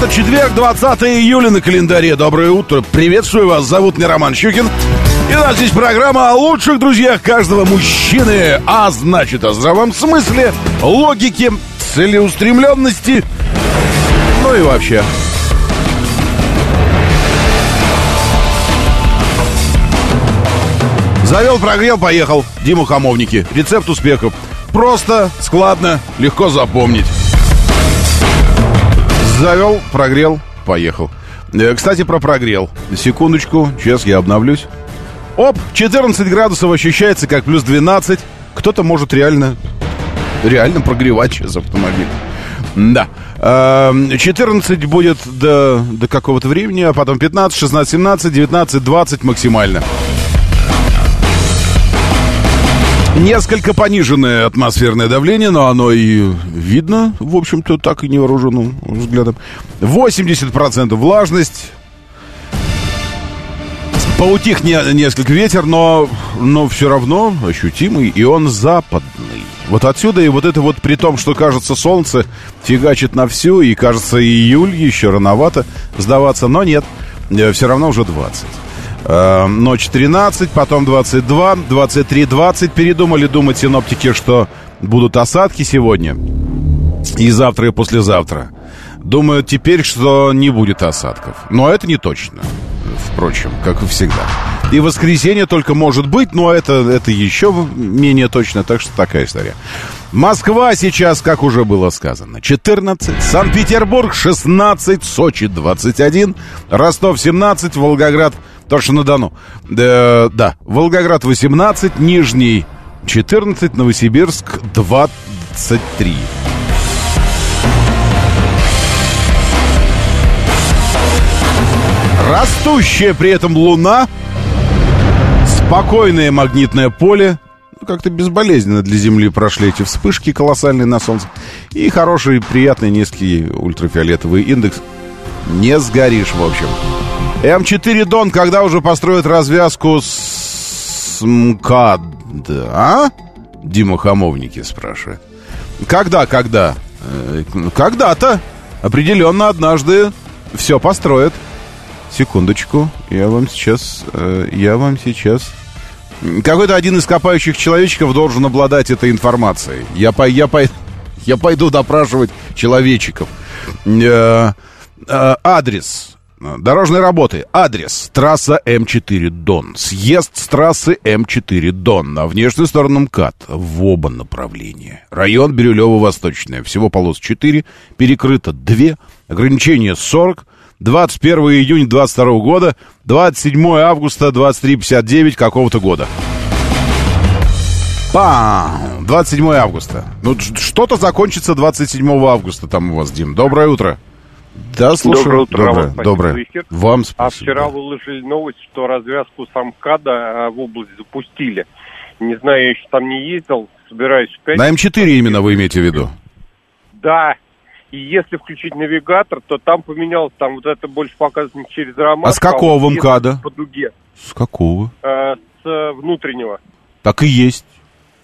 Это четверг, 20 июля на календаре. Доброе утро. Приветствую вас. Зовут меня Роман Щукин. И у нас здесь программа о лучших друзьях каждого мужчины. А значит, о здравом смысле, логике, целеустремленности, ну и вообще. Завел, прогрел, поехал. Дима Хамовники. Рецепт успехов. Просто, складно, легко запомнить. Завел, прогрел, поехал. Э, Кстати, про прогрел. Секундочку, сейчас я обновлюсь. Оп, 14 градусов ощущается как плюс 12. Кто-то может реально, реально прогревать сейчас автомобиль. Да. Эм, 14 будет до, до какого-то времени, а потом 15, 16, 17, 19, 20 максимально. Несколько пониженное атмосферное давление, но оно и видно, в общем-то, так и невооруженным взглядом. 80% влажность. Поутих не, несколько ветер, но, но все равно ощутимый, и он западный. Вот отсюда и вот это вот при том, что кажется солнце фигачит на всю, и кажется июль еще рановато сдаваться, но нет, э, все равно уже 20. Э, Ночь 13, потом 22, 23, 20. Передумали думать синоптики, что будут осадки сегодня. И завтра, и послезавтра. Думаю теперь, что не будет осадков. Но это не точно. Впрочем, как и всегда. И воскресенье только может быть, но это, это еще менее точно, так что такая история. Москва сейчас, как уже было сказано, 14, Санкт-Петербург 16, Сочи 21, Ростов 17, Волгоград, то, что на Дону. Да, да, Волгоград 18, Нижний 14, Новосибирск 23. Растущая при этом луна, спокойное магнитное поле, ну, как-то безболезненно для Земли прошли эти вспышки колоссальные на Солнце, и хороший, приятный низкий ультрафиолетовый индекс. Не сгоришь, в общем. М4 Дон, когда уже построят развязку с МКАД, а? Дима Хамовники спрашивает. Когда, когда? Э, Когда-то. Определенно однажды все построят. Секундочку, я вам сейчас, э, я вам сейчас... Какой-то один из копающих человечков должен обладать этой информацией. Я, по, я, по, я пойду допрашивать человечиков. Э, адрес дорожной работы. Адрес. Трасса М4 Дон. Съезд с трассы М4 Дон. На внешнюю сторону МКАД. В оба направления. Район Бирюлево-Восточное. Всего полос 4. Перекрыто 2. Ограничение 40. 21 июня 22 года. 27 августа 2359 какого-то года. Пам! 27 августа. Ну, что-то закончится 27 августа там у вас, Дим. Доброе утро. Да, слушаю. Доброе утро, Доброе. Спасибо Доброе. за эфир. Вам А спасибо. вчера выложили новость, что развязку Самкада а, в область запустили. Не знаю, я еще там не ездил, собираюсь в На пятницу. М4 именно вы имеете в виду? Да. И если включить навигатор, то там поменялось, там вот это больше показано через роман. А с какого МКАДа? По дуге. С какого? Э, с внутреннего. Так и есть.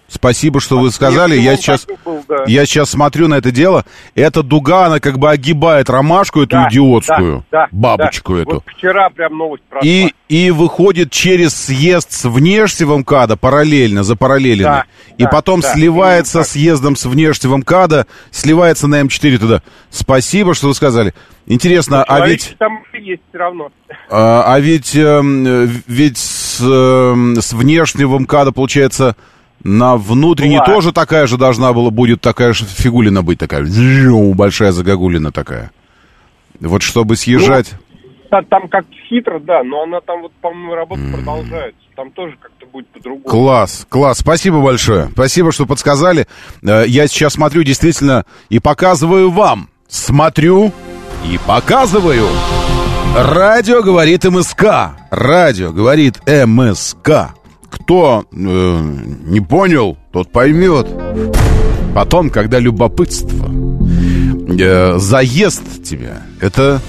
Спасибо, что вы сказали. Я сейчас, был, да. я сейчас смотрю на это дело. Эта дуга, она как бы огибает ромашку эту Да, идиотскую, да, да, бабочку да. эту. Вот вчера прям новость прошла. И, и выходит через съезд с внешнего МКАДа параллельно, за параллельно. Да, и да, потом да, сливается так. съездом с внешнего МКАДа, сливается на М4 туда. Спасибо, что вы сказали. Интересно, а ведь... Там есть все равно. А, а ведь, э, ведь с, эм, с внешнего МКАДа, получается, на внутренний Была. тоже такая же должна была, будет такая же фигулина быть такая. Большая загогулина такая. Вот чтобы съезжать... Там, там как-то хитро, да, но она там вот, по-моему, работа продолжается. Там тоже как-то будет по-другому. Класс, класс, спасибо большое. Спасибо, что подсказали. Я сейчас смотрю действительно и показываю вам. Смотрю и показываю. Радио говорит МСК. Радио говорит МСК. Кто э, не понял, тот поймет. Потом, когда любопытство э, заест тебя, это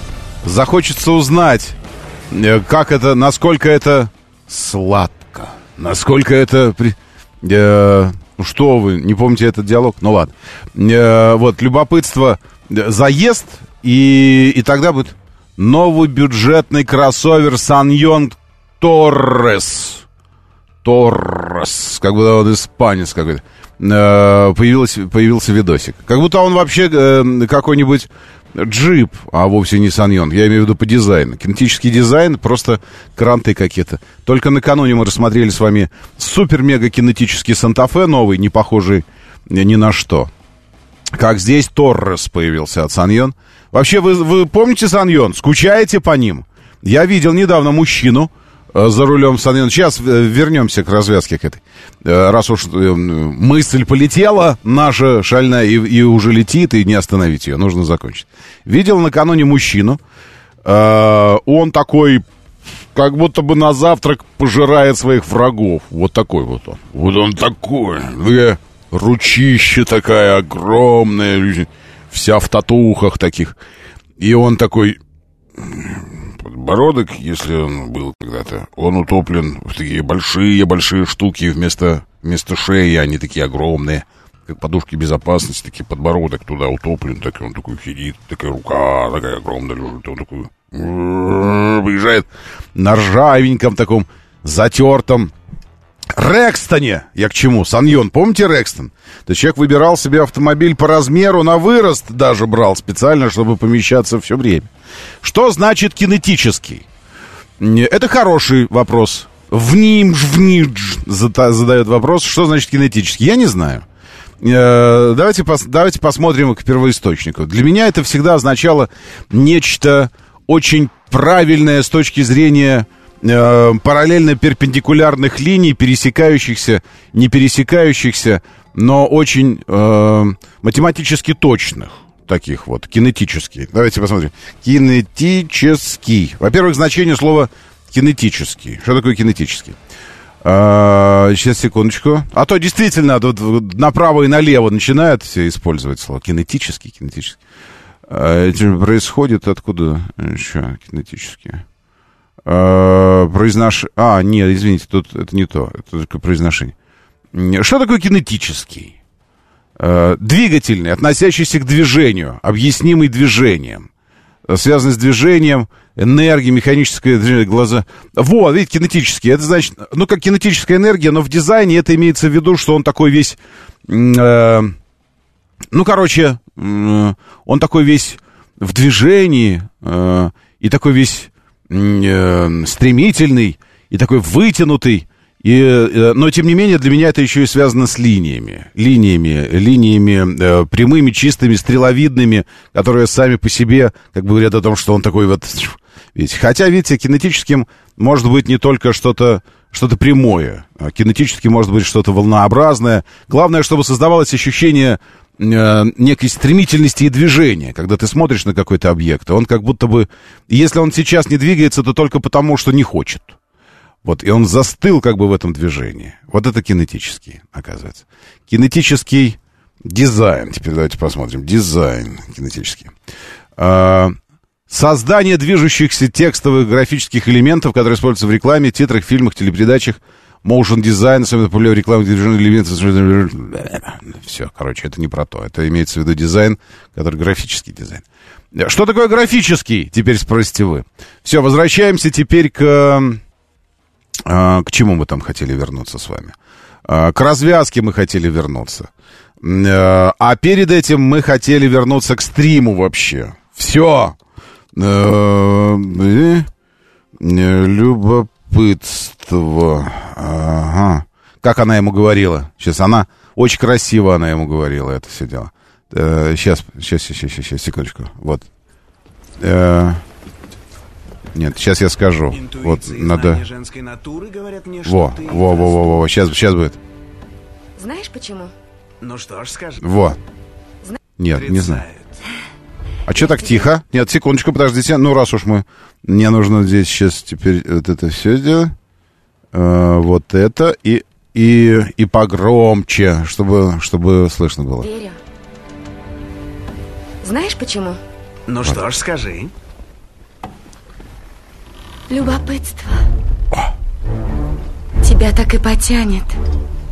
захочется узнать, э, как это, насколько это сладко, насколько это... При, э, ну что вы, не помните этот диалог? Ну ладно. Э, вот, любопытство заест, и, и тогда будет новый бюджетный кроссовер Саньон Торрес. Торрес, как будто он испанец какой-то. Э, появился, появился видосик. Как будто он вообще э, какой-нибудь джип, а вовсе не Саньон. Я имею в виду по дизайну. Кинетический дизайн, просто кранты какие-то. Только накануне мы рассмотрели с вами супер-мега-кинетический Санта-Фе новый, не похожий ни на что. Как здесь Торрес появился от Саньон. Вообще, вы, вы помните Саньон? Скучаете по ним? Я видел недавно мужчину, за рулем Сан Сейчас э, вернемся к развязке к этой. Э, раз уж мысль полетела, наша шальная, и, и уже летит, и не остановить ее, нужно закончить. Видел накануне мужчину, он такой, как будто бы на завтрак пожирает своих врагов. Вот такой вот он. Вот он такой. Ручище такая огромная, вся в татухах таких. И он такой подбородок, если он был когда-то, он утоплен в такие большие-большие штуки вместо, вместо шеи, они такие огромные, как подушки безопасности, такие подбородок туда утоплен, так он такой сидит, такая рука такая огромная лежит, он такой выезжает на ржавеньком таком затертом Рекстоне. Я к чему? Саньон, помните Рекстон? То человек выбирал себе автомобиль по размеру, на вырост даже брал специально, чтобы помещаться все время. Что значит кинетический? Это хороший вопрос. Внимж, внидж задает вопрос, что значит кинетический. Я не знаю. Э, давайте, давайте посмотрим к первоисточнику. Для меня это всегда означало нечто очень правильное с точки зрения э, параллельно перпендикулярных линий, пересекающихся, не пересекающихся, но очень э, математически точных таких вот, кинетический. Давайте посмотрим. Кинетический. Во-первых, значение слова кинетический. Что такое кинетический? А, сейчас, секундочку. А то действительно тут направо и налево начинают все использовать слово. Кинетический, кинетический. А, это происходит откуда еще кинетический? А, произнош... А, нет, извините, тут это не то. Это только произношение. Что такое кинетический? Э, двигательный, относящийся к движению, объяснимый движением, связанный с движением, энергия, механическое движение, глаза. Вот, видите, кинетический. Это значит, ну, как кинетическая энергия, но в дизайне это имеется в виду, что он такой весь, э, ну, короче, э, он такой весь в движении, э, и такой весь э, стремительный, и такой вытянутый, и, э, но, тем не менее, для меня это еще и связано с линиями. Линиями, линиями э, прямыми, чистыми, стреловидными, которые сами по себе, как бы говорят о том, что он такой вот... Ведь, хотя, видите, кинетическим может быть не только что-то что-то прямое. А кинетически может быть что-то волнообразное. Главное, чтобы создавалось ощущение э, некой стремительности и движения, когда ты смотришь на какой-то объект. Он как будто бы... Если он сейчас не двигается, то только потому, что не хочет. Вот, и он застыл как бы в этом движении. Вот это кинетический, оказывается. Кинетический дизайн. Теперь давайте посмотрим. Дизайн кинетический. А, создание движущихся текстовых графических элементов, которые используются в рекламе, титрах, фильмах, телепередачах, motion дизайн, особенно популярный рекламы элементов. Все, короче, это не про то. Это имеется в виду дизайн, который графический дизайн. Что такое графический? Теперь спросите вы. Все, возвращаемся теперь к а, к чему мы там хотели вернуться с вами? А, к развязке мы хотели вернуться. А, а перед этим мы хотели вернуться к стриму вообще. Все. Любопытство. Ага. Как она ему говорила? Сейчас она... Очень красиво она ему говорила это все дело. Сейчас, сейчас, сейчас, сейчас, секундочку. Вот. Нет, сейчас я скажу. Интуиция вот надо. женской натуры говорят мне, что во, ты во, во, во, во, сейчас, сейчас будет. Знаешь почему? Ну что ж, скажи. Во. Зна... Нет, не знаю. А что так тихо? Нет, секундочку, подождите. Ну, раз уж мы... Мне нужно здесь сейчас теперь вот это все сделать. Э, вот это и, и, и погромче, чтобы, чтобы слышно было. Верю. Знаешь почему? Ну что ж, скажи. Любопытство. Тебя так и потянет.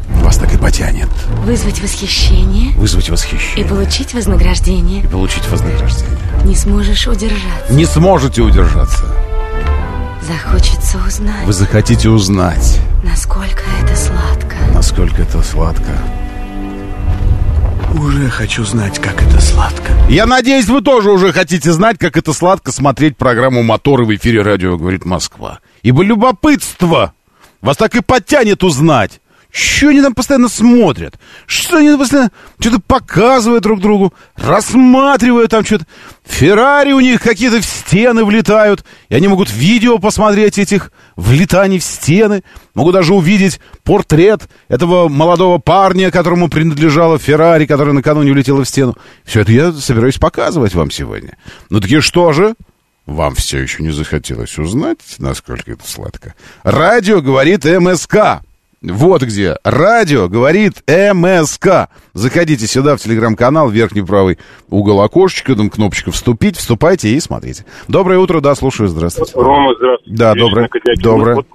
Вас так и потянет. Вызвать восхищение Вызвать и восхищение. получить вознаграждение. И получить вознаграждение. Не сможешь удержаться. Не сможете удержаться. Захочется узнать, Вы захотите узнать, насколько это сладко. насколько это сладко. Уже хочу знать, как это сладко. Я надеюсь, вы тоже уже хотите знать, как это сладко смотреть программу «Моторы» в эфире радио «Говорит Москва». Ибо любопытство вас так и подтянет узнать, что они там постоянно смотрят, что они там постоянно что-то показывают друг другу, рассматривают там что-то. Феррари у них какие-то в стены влетают, и они могут видео посмотреть этих влетаний в стены, могут даже увидеть портрет этого молодого парня, которому принадлежала Феррари, которая накануне влетела в стену. Все это я собираюсь показывать вам сегодня. Ну таки что же? Вам все еще не захотелось узнать, насколько это сладко? Радио говорит МСК. Вот где. Радио говорит МСК. Заходите сюда в телеграм-канал, верхний правый угол окошечка, там кнопочка «Вступить», вступайте и смотрите. Доброе утро, да, слушаю, здравствуйте. Рома, здравствуйте. Да, доброе. Доброе. Вот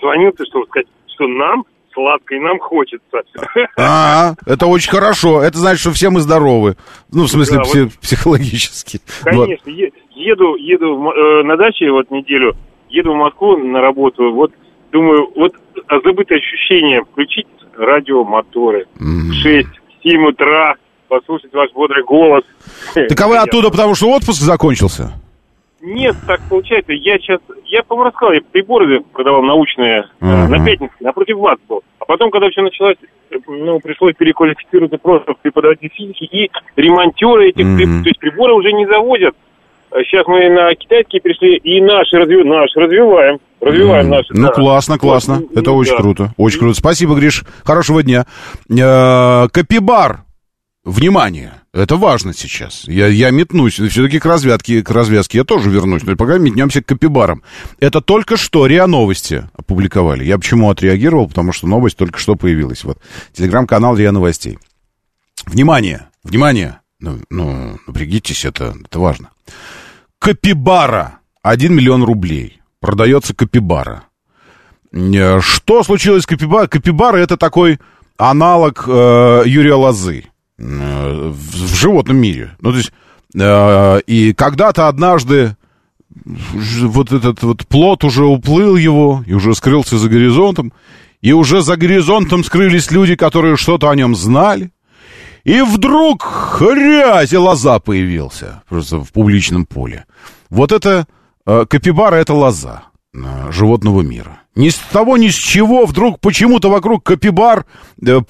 звонил ты, чтобы сказать, что нам сладко и нам хочется. А, это очень хорошо. Это значит, что все мы здоровы. Ну, в смысле, Да, пси- вот. психологически. Вот. Конечно, е- еду, еду э, на даче вот неделю, еду в Москву на работу, вот думаю, вот забытое ощущение включить радиомоторы в 6, 7 утра, послушать ваш бодрый голос. Так а вы оттуда, потому что отпуск закончился? Нет, так получается. Я сейчас, я, по-моему, рассказал, я приборы продавал научные Ага. на пятнице, напротив вас был. А потом, когда все началось, э, ну, пришлось переквалифицироваться просто в преподаватель физики и ремонтеры этих приборов. То есть приборы уже не заводят. Сейчас мы на китайские пришли и наши, разви... наши развиваем. Развиваем наши. Ну, да. классно, классно. Вот, Это ну, очень да. круто. Очень круто. Спасибо, Гриш. Хорошего дня. Э, Капибар. Внимание. Это важно сейчас. Я, я метнусь. Все-таки к развязке, к развязке я тоже вернусь. Но пока метнемся к капибарам. Это только что РИА Новости опубликовали. Я почему отреагировал? Потому что новость только что появилась. Вот. Телеграм-канал РИА Новостей. Внимание. Внимание. Ну, ну, напрягитесь, это, это важно. Капибара. 1 миллион рублей. Продается капибара. Э, Что случилось с капибарой? Капибара это такой аналог э, Юрия Лозы э, в, в животном мире. Ну, то есть, э, и когда-то однажды вот этот вот плод уже уплыл его и уже скрылся за горизонтом, и уже за горизонтом скрылись люди, которые что-то о нем знали. И вдруг хрязь и лоза появился просто в публичном поле. Вот это э, капибара, это лоза э, животного мира. Ни с того, ни с чего вдруг почему-то вокруг капибар э,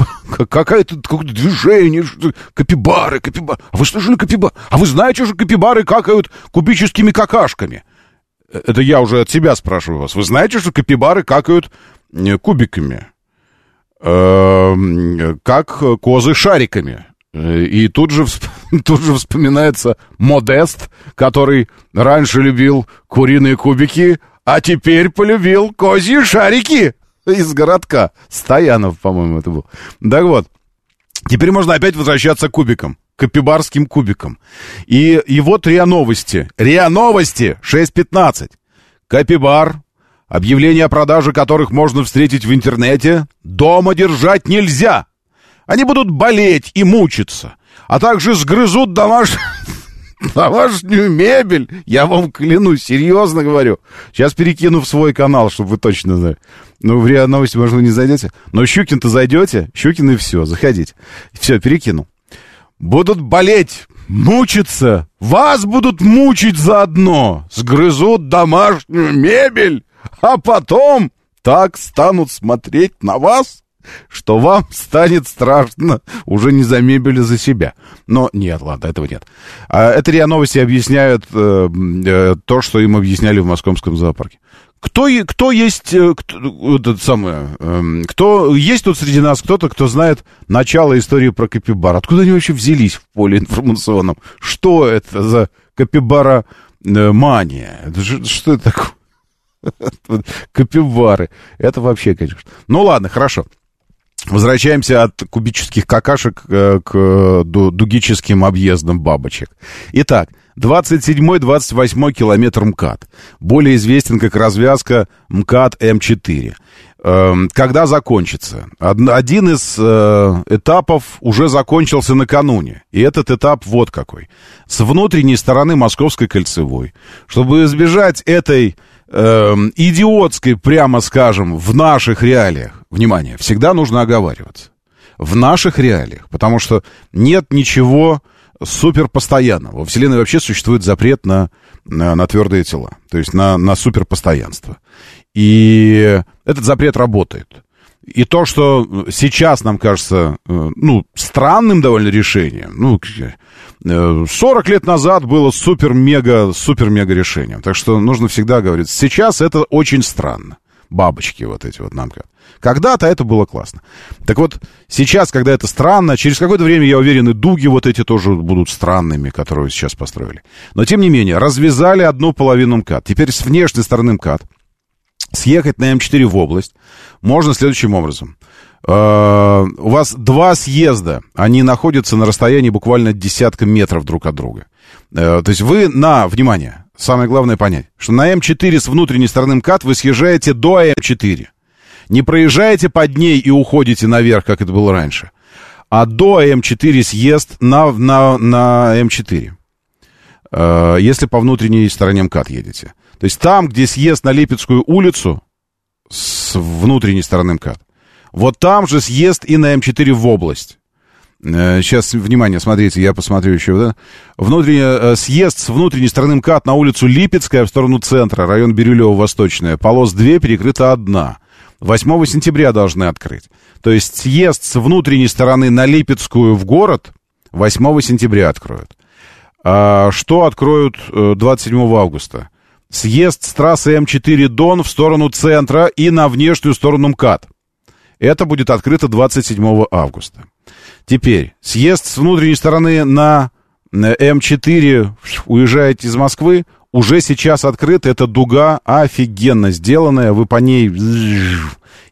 какое-то какое-то движение. Капибары, капибары. А вы что же капибар? А вы знаете, что капибары какают кубическими какашками? Э, Это я уже от себя спрашиваю вас. Вы знаете, что капибары какают э, кубиками? Эм, как козы шариками. И тут же, тут же вспоминается Модест, который раньше любил куриные кубики, а теперь полюбил козьи шарики из городка. Стоянов, по-моему, это был. Так вот, теперь можно опять возвращаться к кубикам. Капибарским кубикам. И, и вот РИА Новости. РИА Новости 6.15. Капибар, объявления о продаже которых можно встретить в интернете, дома держать нельзя. Они будут болеть и мучиться, а также сгрызут домаш... домашнюю мебель. Я вам клянусь, серьезно говорю. Сейчас перекину в свой канал, чтобы вы точно знали. Ну, в РИА Новости, может, вы не зайдете. Но Щукин-то зайдете. Щукин и все, заходите. Все, перекинул. Будут болеть, мучиться. Вас будут мучить заодно. Сгрызут домашнюю мебель. А потом так станут смотреть на вас, что вам станет страшно уже не за мебель, а за себя. Но нет, ладно, этого нет. А это РИА Новости объясняют э, э, то, что им объясняли в московском зоопарке. Кто, кто есть, э, кто, вот это самое, эм, кто есть тут среди нас кто-то, кто знает начало истории про капибар? Откуда они вообще взялись в поле информационном? Что это за капибара э, мания. Что это такое? Капибары. Это вообще, конечно. Ну ладно, хорошо. Возвращаемся от кубических какашек э, к э, ду- дугическим объездам бабочек. Итак, 27-28 километр МКАД. Более известен как развязка МКАД М4. Эм, Когда закончится? Од- Один из э, этапов уже закончился накануне. И этот этап вот какой. С внутренней стороны Московской кольцевой. Чтобы избежать этой эм, идиотской, прямо скажем, в наших реалиях, внимание, всегда нужно оговариваться. В наших реалиях, потому что нет ничего суперпостоянного. Во Вселенной вообще существует запрет на, на, на твердые тела, то есть на, на суперпостоянство. И этот запрет работает. И то, что сейчас нам кажется, э, ну, странным довольно решением, ну, э, 40 лет назад было супер-мега, супер-мега решением. Так что нужно всегда говорить, сейчас это очень странно. Бабочки вот эти вот нам говорят. Когда-то это было классно. Так вот, сейчас, когда это странно, через какое-то время, я уверен, и дуги вот эти тоже будут странными, которые сейчас построили. Но, тем не менее, развязали одну половину МКАД. Теперь с внешней стороны МКАД съехать на М4 в область можно следующим образом. Э, У вас два съезда, они находятся на расстоянии буквально десятка метров друг от друга. Э, То есть вы на, внимание, самое главное понять, что на М4 с внутренней стороны МКАД вы съезжаете до М4. Не проезжаете под ней и уходите наверх, как это было раньше, а до М4 съезд на, на, на М4 э, если по внутренней стороне МКАД едете. То есть там, где съезд на Липецкую улицу с внутренней стороны МКАД, вот там же съезд и на М4 в область. Э, Сейчас, внимание, смотрите, я посмотрю еще, да? Внутренний, э, съезд с внутренней стороны МКАД на улицу Липецкая в сторону центра, район Бирюлево-Восточная. Полос 2, перекрыта одна. 8 сентября должны открыть. То есть съезд с внутренней стороны на Липецкую в город 8 сентября откроют. А что откроют э, 27 августа? Съезд с трассы М4 Дон в сторону центра и на внешнюю сторону МКАД. Это будет открыто 27 августа. Теперь, съезд с внутренней стороны на э, М4, уезжаете из Москвы, уже сейчас открыт. Это дуга офигенно сделанная. Вы по ней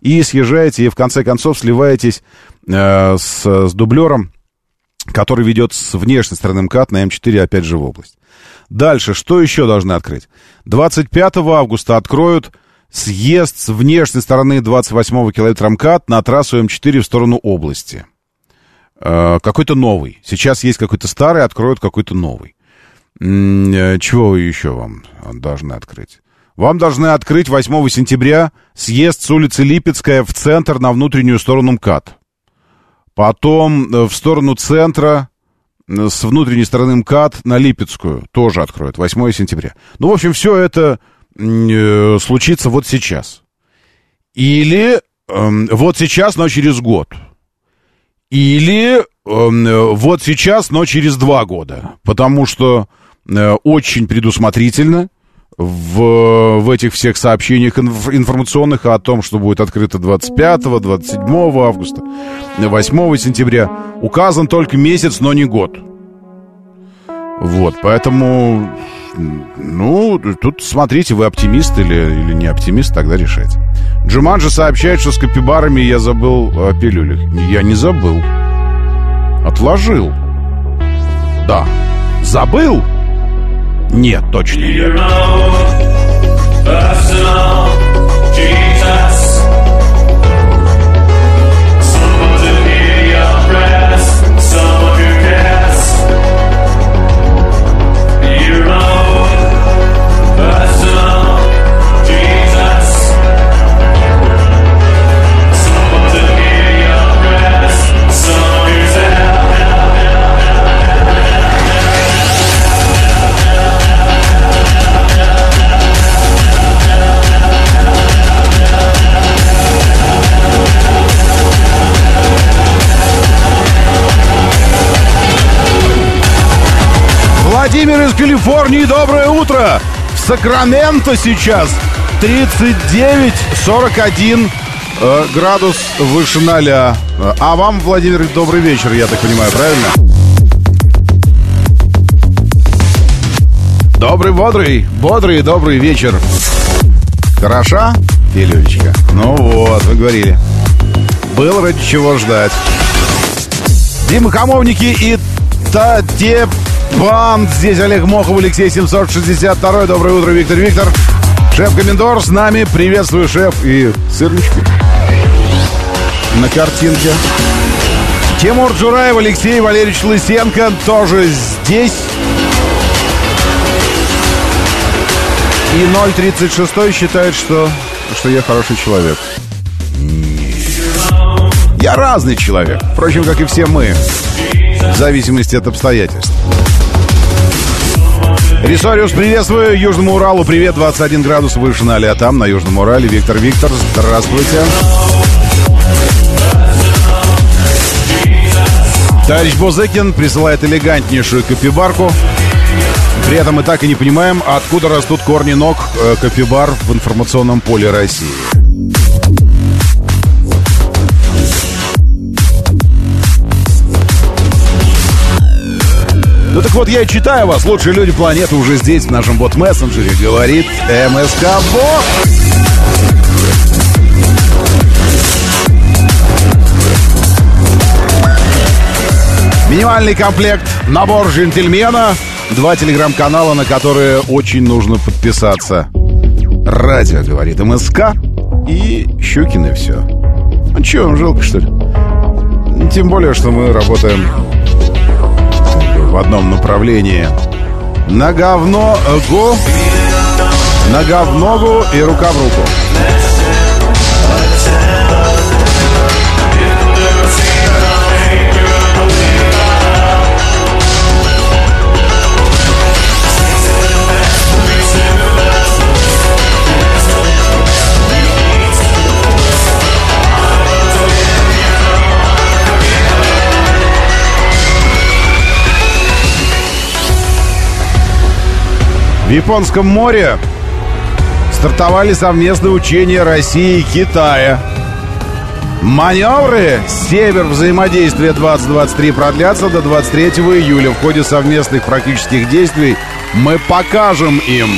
и съезжаете, и в конце концов сливаетесь э, с, с дублером, который ведет с внешней стороны МКАД на М4 опять же в область. Дальше, что еще должны открыть? 25 августа откроют съезд с внешней стороны 28 километра МКАД на трассу М4 в сторону области. Э, какой-то новый. Сейчас есть какой-то старый, откроют какой-то новый. Э, Чего еще вам должны открыть? Вам должны открыть 8 сентября съезд с улицы Липецкая в центр на внутреннюю сторону МКАД. Потом э, в сторону центра с внутренней стороны МКАД на Липецкую тоже откроют 8 сентября. Ну, в общем, все это э, случится вот сейчас. Или эм, вот сейчас, но через год. Или эм, э, вот сейчас, но через два года. Потому что э, очень предусмотрительно в, в этих всех сообщениях инф- информационных о том, что будет открыто 25, 27 августа, 8 сентября, указан только месяц, но не год. Вот, поэтому, ну, тут смотрите, вы оптимист или, или не оптимист, тогда решайте. Джуманджи сообщает, что с капибарами я забыл о пилюлях. Я не забыл. Отложил. Да. Забыл? Нет, точно нет. Владимир из Калифорнии, доброе утро! В Сакраменто сейчас 39-41 э, градус выше ноля. А вам, Владимир, добрый вечер, я так понимаю, правильно? Добрый, бодрый, бодрый, добрый вечер. Хороша, пилюлечка? Ну вот, вы говорили. Было ради чего ждать. Дима Хамовники и Татепан. Здесь Олег Мохов, Алексей 762. Доброе утро, Виктор Виктор. Шеф-комендор с нами. Приветствую, шеф. И сырнички на картинке. Тимур Джураев, Алексей Валерьевич Лысенко тоже здесь. И 036 считает, что, что я хороший человек. Я разный человек, впрочем, как и все мы, в зависимости от обстоятельств. Рисориус, приветствую. Южному Уралу привет, 21 градус выше 0, а там, на Южном Урале, Виктор Виктор, здравствуйте. Товарищ Бузыкин присылает элегантнейшую копибарку. При этом мы так и не понимаем, откуда растут корни ног э, копибар в информационном поле России. Ну так вот, я читаю вас. Лучшие люди планеты уже здесь, в нашем бот-мессенджере, говорит МСК Бот. Минимальный комплект, набор джентльмена, два телеграм-канала, на которые очень нужно подписаться. Радио, говорит МСК, и Щукин, и все. Ну че, вам жалко, что ли? Тем более, что мы работаем в одном направлении. Нога в ногу, нога в и рука в руку. Японском море стартовали совместные учения России и Китая. Маневры «Север взаимодействия 2023» продлятся до 23 июля. В ходе совместных практических действий мы покажем им,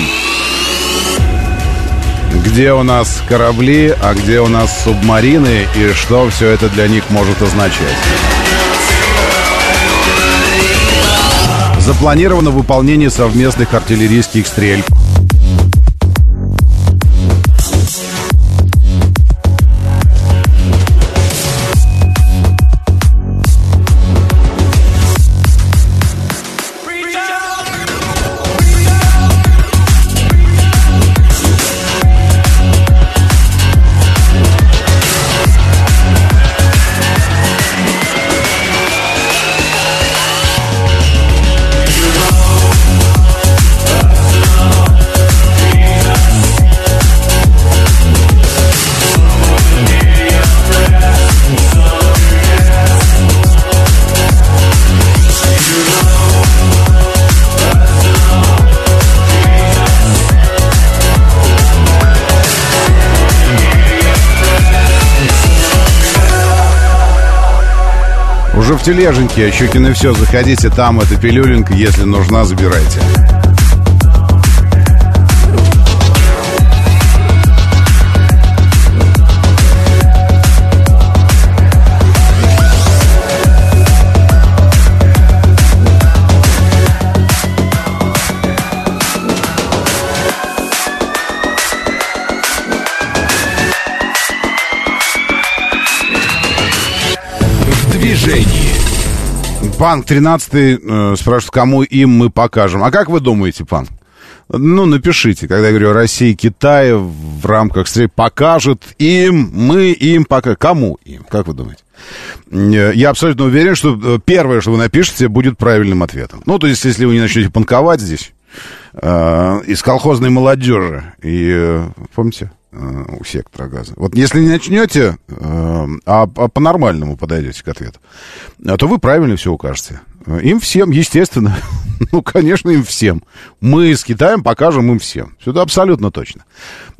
где у нас корабли, а где у нас субмарины и что все это для них может означать. Запланировано выполнение совместных артиллерийских стрельб. Уже в тележеньке, Щукин и все, заходите там, это пилюленька, если нужна, забирайте. Движении. Панк 13 э, спрашивает, кому им мы покажем. А как вы думаете, Панк? Ну, напишите, когда я говорю Россия и Китай в рамках встреч покажет им, мы им пока Кому им? Как вы думаете? Э, Я абсолютно уверен, что э, первое, что вы напишете, будет правильным ответом. Ну, то есть, если вы не начнете панковать здесь, э, из колхозной молодежи, и, э, помните, у сектора газа. Вот если не начнете, э, а, а по-нормальному подойдете к ответу, э, то вы правильно все укажете. Им всем, естественно. Ну, конечно, им всем. Мы с Китаем покажем им всем. Все это абсолютно точно.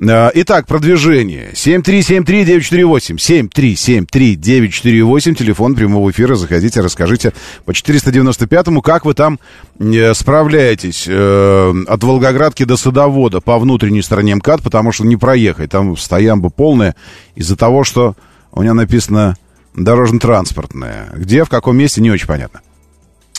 Э, Итак, продвижение. 7373948. 7373948. Телефон прямого эфира. Заходите, расскажите по 495-му, как вы там э, справляетесь э, от Волгоградки до Садовода по внутренней стороне МКАД, потому что не проехать. Там стоямба полная из-за того, что у меня написано дорожно-транспортная. Где, в каком месте, не очень понятно.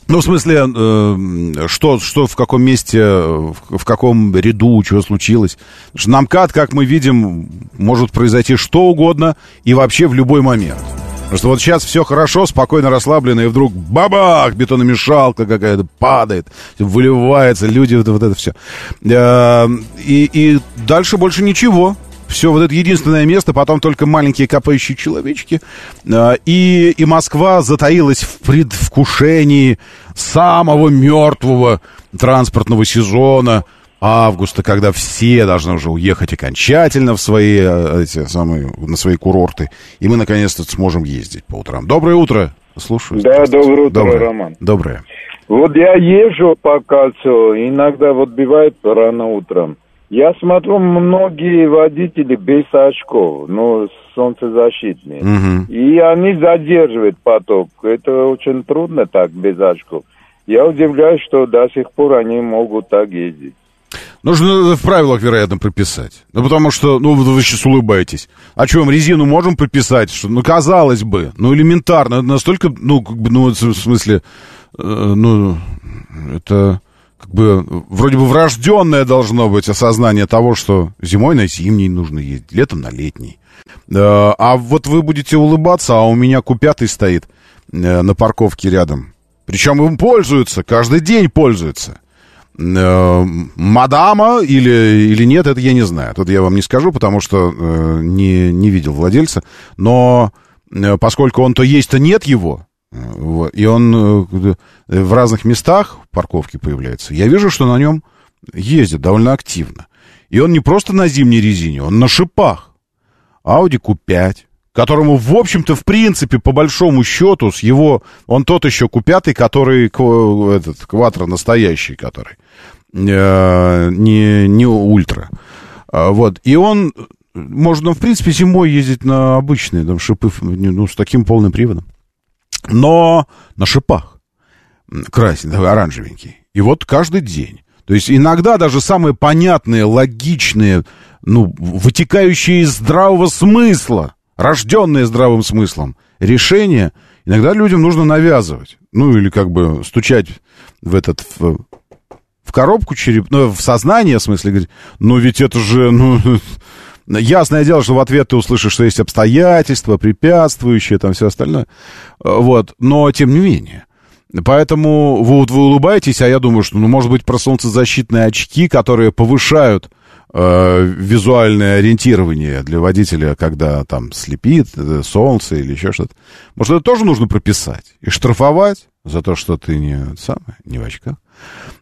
Ну, в смысле, э, что, что в каком месте, в, в каком ряду, чего случилось. Потому что на МКАД, как мы видим, может произойти что угодно и вообще в любой момент. Потому что вот сейчас все хорошо, спокойно, расслаблено, и вдруг бабах, бетономешалка какая-то падает, выливается, люди, вот, вот это все. Э, и, и дальше больше ничего. Все, вот это единственное место, потом только маленькие копающие человечки. А, И, и Москва затаилась в предвкушении самого мертвого транспортного сезона августа, когда все должны уже уехать окончательно в свои, э, эти самые, на свои курорты. И мы наконец-то сможем ездить по утрам. Доброе утро. Слушаю. Да, доброе утро, Доброе. Роман. Доброе. Вот я езжу по кольцу, иногда вот бывает рано утром. Я смотрю, многие водители без очков, ну, солнцезащитные. Мгм. И они задерживают поток. Это очень трудно так, без очков. Я удивляюсь, что до сих пор они могут так ездить. Нужно в правилах, вероятно, прописать. Ну, потому что, ну, вы сейчас улыбаетесь. А что, резину можем прописать? Что, ну, казалось бы, ну, элементарно. Настолько, ну, как бы, ну, в смысле, э, ну, это как бы вроде бы врожденное должно быть осознание того, что зимой на зимний нужно ездить, летом на летний. Э, А вот вы будете улыбаться, а у меня купятый стоит э, на парковке рядом. Причем им пользуются, каждый день пользуются. Э, мадама или, или нет, это я не знаю. Тут я вам не скажу, потому что не, не видел владельца. Но поскольку он то есть, то нет его, и он э, в разных местах парковки появляется, я вижу, что на нем ездят довольно активно. И он не просто на зимней резине, он на шипах. Audi Q5, которому, в общем-то, в принципе, по большому счету, с его... Он тот еще Q5, который... Этот, кватро настоящий, который. э, не, не ультра. А, Вот. И он... Можно, в принципе, зимой ездить на обычные там, шипы, ну, с таким полным приводом. Но на шипах. Красненький, оранжевенький. И вот каждый день. То есть иногда даже самые понятные, логичные, ну, вытекающие из здравого смысла, рожденные здравым смыслом решения, иногда людям нужно навязывать. Ну, или как бы стучать в этот, в, в коробку череп, ну, в сознание, в смысле, говорить, ну, ведь это же, ну, ясное дело, что в ответ ты услышишь, что есть обстоятельства, препятствующие, там все остальное. Вот, но тем не менее. Поэтому вы, вы улыбаетесь, а я думаю, что, ну, может быть, про солнцезащитные очки, которые повышают э, визуальное ориентирование для водителя, когда там слепит э, солнце или еще что-то. Может, это тоже нужно прописать и штрафовать за то, что ты не, самое, не в очках.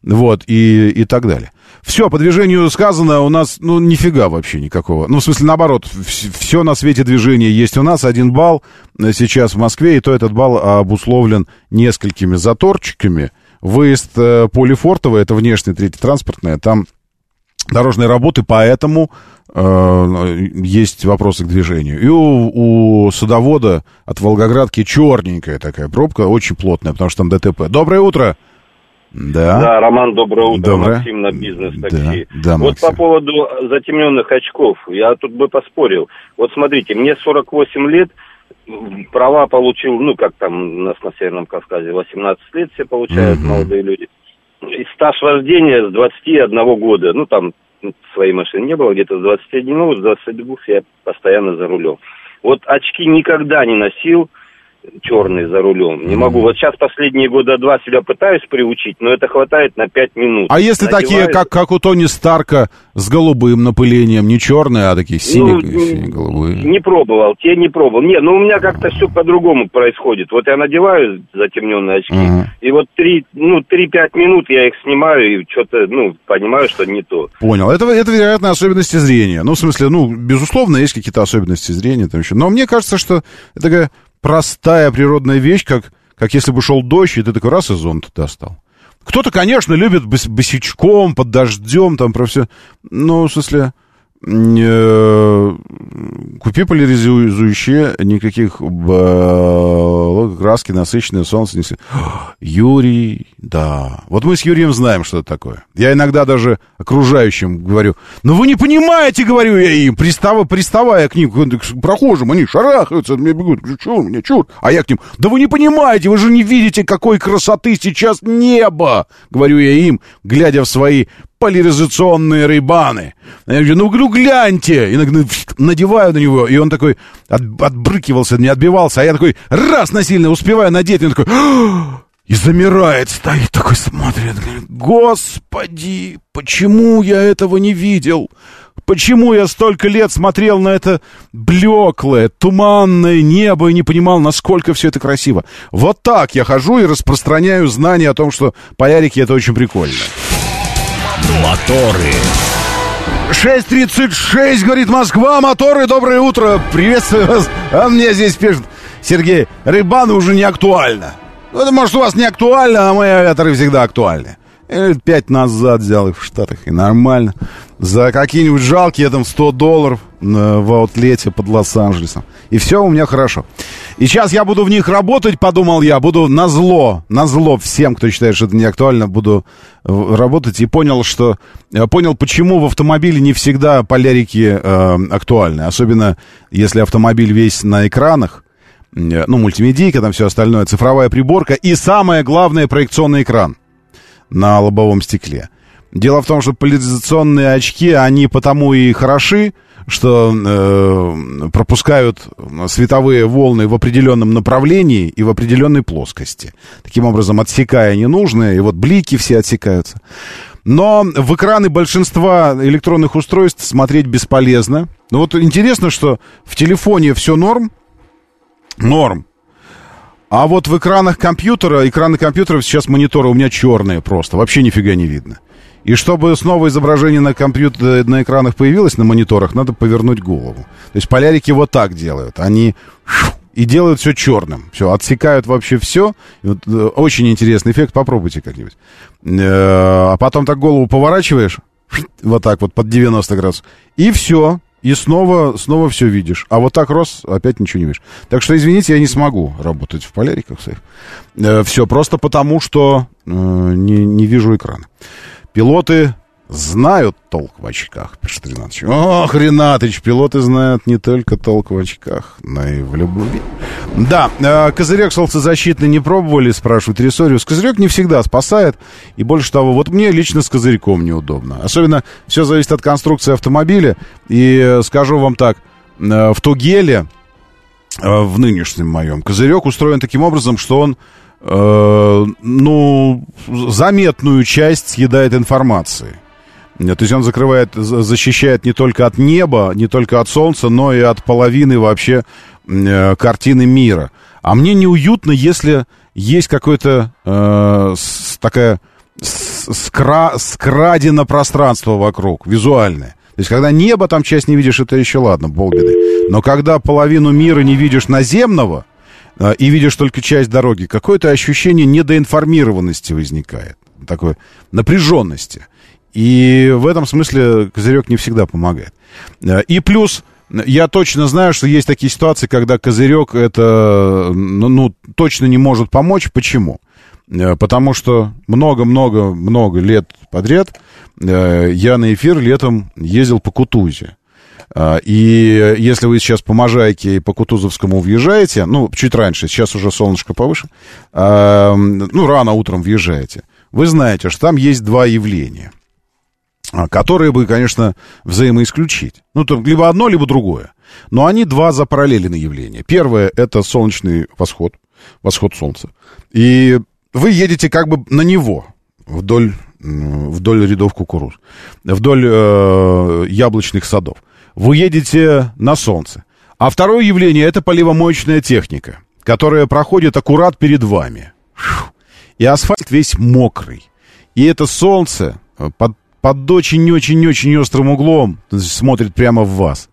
Вот, и, и так далее. Все, по движению сказано, у нас, ну, нифига вообще никакого. Ну, в смысле, наоборот, все на свете движения есть у нас. Один балл э, сейчас в Москве, и то этот балл обусловлен несколькими заторчиками. Выезд э, по Лефортово, это внешняя третья транспортная, там дорожные работы, поэтому э, есть вопросы к движению. И у, у садовода от Волгоградки черненькая такая пробка, очень плотная, потому что там ДТП. Доброе утро! Да. Да, Роман, доброе утро. Доброе. Максим на бизнес-такси. Да, да, вот Максим. по поводу затемненных очков, я тут бы поспорил. Вот смотрите, мне 48 лет, права получил, ну, как там у нас на Северном Кавказе, 18 лет все получают Мгм. молодые люди. И стаж вождения с 21 года, ну, там своей машины не было, где-то с 21, ну, с 22 я постоянно за рулем. Вот очки никогда не носил, черный за рулем. Не могу. Вот сейчас последние года два себя пытаюсь приучить, но это хватает на пять минут. А если такие, Надеваю- как, как у Тони Старка, с голубым напылением, не черные, а такие Ну, синие, сине-голубые? Не пробовал, те не пробовал. Не, ну у меня как-то все по-другому происходит. Вот я надеваю затемненные очки, Ага. и вот три, ну, три-пять минут я их снимаю и что-то, ну, понимаю, что не то. Понял. Это, это, вероятно, особенности зрения. Ну, в смысле, ну, безусловно, есть какие-то особенности зрения там еще. Но мне кажется, что это такая простая природная вещь, как, как если бы шел дождь, и ты такой раз и зонт достал. Кто-то, конечно, любит бос- босичком, под дождем, там про все. Ну, в смысле, купи поляризующие, никаких э, краски, насыщенное солнце. Юрий, да. Вот мы с Юрием знаем, что это такое. Я иногда даже окружающим говорю, ну вы не понимаете, говорю я им, пристава, приставая к ним, к прохожим, они шарахаются, меня бегут, чур, мне чур. А я к ним, да вы не понимаете, вы же не видите, какой красоты сейчас небо, говорю я им, глядя в свои поляризационные рейбаны. Я говорю, ну, гляньте. И надеваю на него, и он такой от- отбрыкивался, не отбивался, а я такой раз насильно успеваю надеть, и он такой... «А!» И замирает, стоит такой, смотрит, говорит, господи, почему я этого не видел? Почему я столько лет смотрел на это блеклое, туманное небо и не понимал, насколько все это красиво? Вот так я хожу и распространяю знания о том, что полярики это очень прикольно. Моторы. 6.36, говорит Москва, моторы, доброе утро, приветствую вас. А мне здесь пишет, Сергей, рыбаны уже не актуально. Ну, это, может, у вас не актуально, а мои авиаторы всегда актуальны. Лет пять назад взял их в Штатах, и нормально. За какие-нибудь жалкие, там, 100 долларов э, в аутлете под Лос-Анджелесом. И все у меня хорошо. И сейчас я буду в них работать, подумал я, буду на зло, на зло всем, кто считает, что это не актуально, буду э, работать. И понял, что... э, Понял, почему в автомобиле не всегда полярики э, актуальны. Особенно, если автомобиль весь на экранах. Ну, мультимедийка, там все остальное, цифровая приборка. И самое главное, проекционный экран на лобовом стекле. Дело в том, что поляризационные очки, они потому и хороши, что э, пропускают световые волны в определенном направлении и в определенной плоскости. Таким образом, отсекая ненужные, и вот блики все отсекаются. Но в экраны большинства электронных устройств смотреть бесполезно. Ну вот интересно, что в телефоне все норм, норм, а вот в экранах компьютера, экраны компьютеров сейчас мониторы у меня черные просто, вообще нифига не видно. И чтобы снова изображение на компьютере, на экранах появилось, на мониторах, надо повернуть голову. То есть полярики вот так делают. Они и делают все черным. Все, отсекают вообще все. Вот, э, очень интересный эффект, попробуйте как-нибудь. Э, А потом так голову поворачиваешь, вот так вот под 90 градусов, и все. И снова, снова все видишь. А вот так рос, опять ничего не видишь. Так что, извините, я не смогу работать в поляриках своих. все просто потому, что э, не, не вижу экрана. Пилоты знают толк в очках, пишет Ренатович. Ох, Ренатович, пилоты знают не только толк в очках, но и в любви. Да, э, козырек солнцезащитный не пробовали, спрашивает Ресориус. Козырек не всегда спасает, и больше того, вот мне лично с козырьком неудобно. Особенно все зависит от конструкции автомобиля, и э, скажу вам так, э, в Тугеле, в нынешнем моем, козырек устроен таким образом, что он ну, заметную часть съедает информации. Э, То есть он закрывает, за- защищает не только от неба, не только от солнца, но и от половины вообще э, картины мира. А мне неуютно, если есть какое-то э, такая скра, скрадено пространство вокруг, визуальное. То есть, когда небо там часть не видишь, это еще ладно, полбеды. Но когда половину мира не видишь наземного, и видишь только часть дороги, какое-то ощущение недоинформированности возникает, такой напряженности. И в этом смысле козырек не всегда помогает. А, И плюс, я точно знаю, что есть такие ситуации, когда козырек это, ну, ну, точно не может помочь. Почему? Э, Потому что много-много-много лет подряд я на эфир летом ездил по Кутузе. А, И если вы сейчас по Можайке и по Кутузовскому въезжаете, ну, чуть раньше, сейчас уже солнышко повыше, а, ну, рано утром въезжаете, вы знаете, что там есть два явления, а, которые бы, конечно, взаимоисключить. Ну, то либо одно, либо другое. Но они два запараллеленные явления. Первое — это солнечный восход, восход солнца. И вы едете как бы на него, вдоль, вдоль рядов кукуруз, вдоль э, яблочных садов. Вы едете на солнце. А второе явление — это поливомоечная техника, которая проходит аккурат перед вами. И асфальт весь мокрый. И это солнце э, под, под очень-очень-очень острым углом смотрит прямо в вас.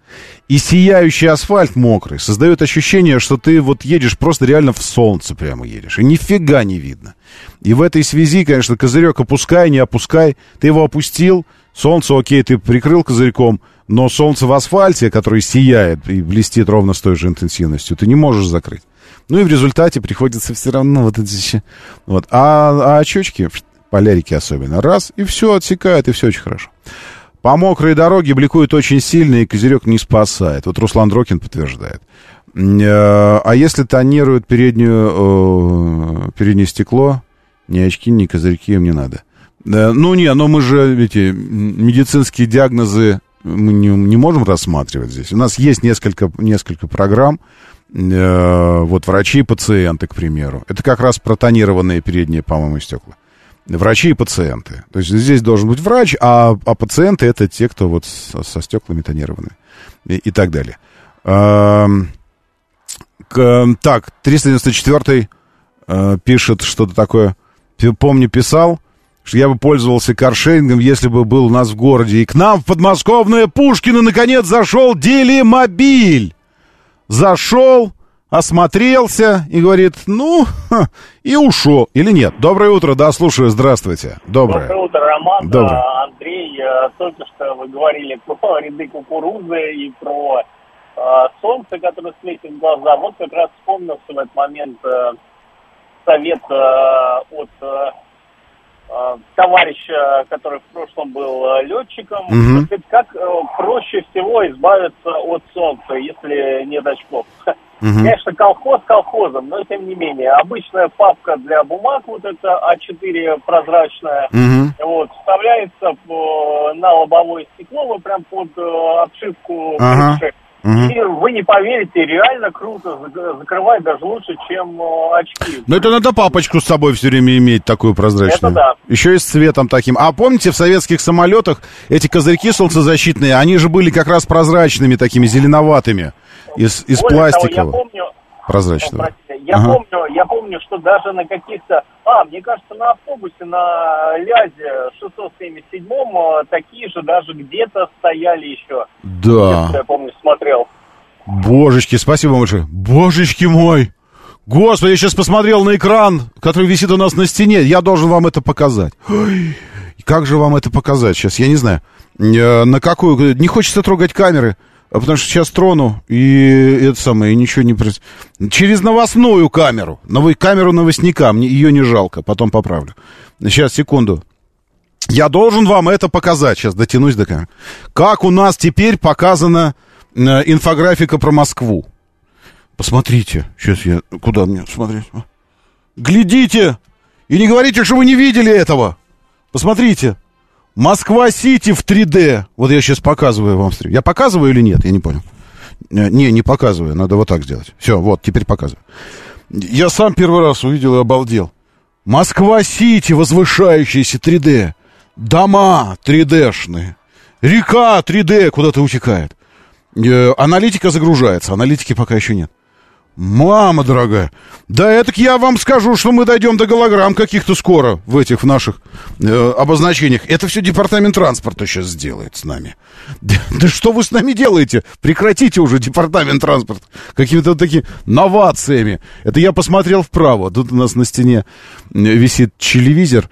И сияющий асфальт мокрый создает ощущение, что ты вот едешь просто реально в солнце прямо едешь. И нифига не видно. И в этой связи, конечно, козырек опускай, не опускай. Ты его опустил, солнце, окей, ты прикрыл козырьком, но солнце в асфальте, которое сияет и блестит ровно с той же интенсивностью, ты не можешь закрыть. Ну и в результате приходится все равно вот эти. Вот. А, а очечки, полярики особенно, раз, и все отсекает, и все очень хорошо. По мокрой дороге бликует очень сильно, и козырек не спасает. Вот Руслан Дрокин подтверждает. Э, А если тонируют переднюю, переднее стекло, ни очки, ни козырьки им не надо. Э, Ну, не, но мы же, эти медицинские диагнозы мы не, не можем рассматривать здесь. У нас есть несколько, несколько программ, э, вот врачи и пациенты, к примеру. Это как раз про тонированные передние, по-моему, стекла. Врачи и пациенты. То есть здесь должен быть врач, а, а пациенты это те, кто вот со, со стеклами тонированные и, и так далее. Эм, к- так, 394 э, пишет что-то такое. Помню, писал, что я бы пользовался каршерингом, если бы был у нас в городе. И к нам в подмосковное Пушкино наконец зашел Делимобиль. Зашел, осмотрелся и говорит, ну, ха, и ушел. Или нет? Доброе утро, да, слушаю, здравствуйте. Доброе. Доброе утро, Роман. Доброе. А, Андрей, э, только что вы говорили про ряды кукурузы и про э, солнце, которое светит в глаза. Вот как раз вспомнился в этот момент э, совет э, от э, э, товарища, который в прошлом был э, летчиком. Сказать, Как э, проще всего избавиться от солнца, если нет очков? Мгм. Конечно, колхоз колхозом, но тем не менее. Обычная папка для бумаг, вот эта А4 прозрачная, Мгм. вот, вставляется на лобовое стекло, вот прям под э, обшивку Ага. Мгм. И вы не поверите, реально круто зак- закрывает даже лучше, чем э, очки. Ну, это надо папочку с собой все время иметь, такую прозрачную. Это да. Еще и с цветом таким. А помните, в советских самолетах эти козырьки солнцезащитные, они же были как раз прозрачными, такими зеленоватыми, из, из Более того, пластикового. я помню, Прозрачного. Я Ага. помню, я помню, что даже на каких-то, а, мне кажется, на автобусе на Лязе 677 э, такие же даже где-то стояли еще. Да. Я помню, смотрел. Божечки, спасибо большое. Божечки мой! Господи, я сейчас посмотрел на экран, который висит у нас на стене. Я должен вам это показать. Ой, как же вам это показать сейчас? Я не знаю. Э, На какую... Не хочется трогать камеры, потому что сейчас трону, и это самое, и ничего не... проис- Через новостную камеру. Новой камеру новостника. Мне ее не жалко, потом поправлю. Сейчас, секунду. Я должен вам это показать. Сейчас дотянусь до камеры. Как у нас теперь показана э, инфографика про Москву. Посмотрите. Сейчас я... Куда мне смотреть? А? Глядите! И не говорите, что вы не видели этого. Посмотрите. Москва-Сити в 3D. Вот я сейчас показываю вам. 3D. Я показываю или нет? Я не понял. Э, Не, не показываю. Надо вот так сделать. Все, вот, теперь показываю. Я сам первый раз увидел и обалдел. Москва-Сити, возвышающаяся 3D. Дома 3D-шные. Река 3D куда-то утекает. Э, аналитика загружается, аналитики пока еще нет. Мама дорогая, да это я вам скажу, что мы дойдем до голограмм каких-то скоро в этих в наших э, обозначениях. Это все департамент транспорта сейчас сделает с нами. Да, да что вы с нами делаете? Прекратите уже департамент транспорта какими-то такими новациями. Это я посмотрел вправо. Тут у нас на стене э, висит телевизор.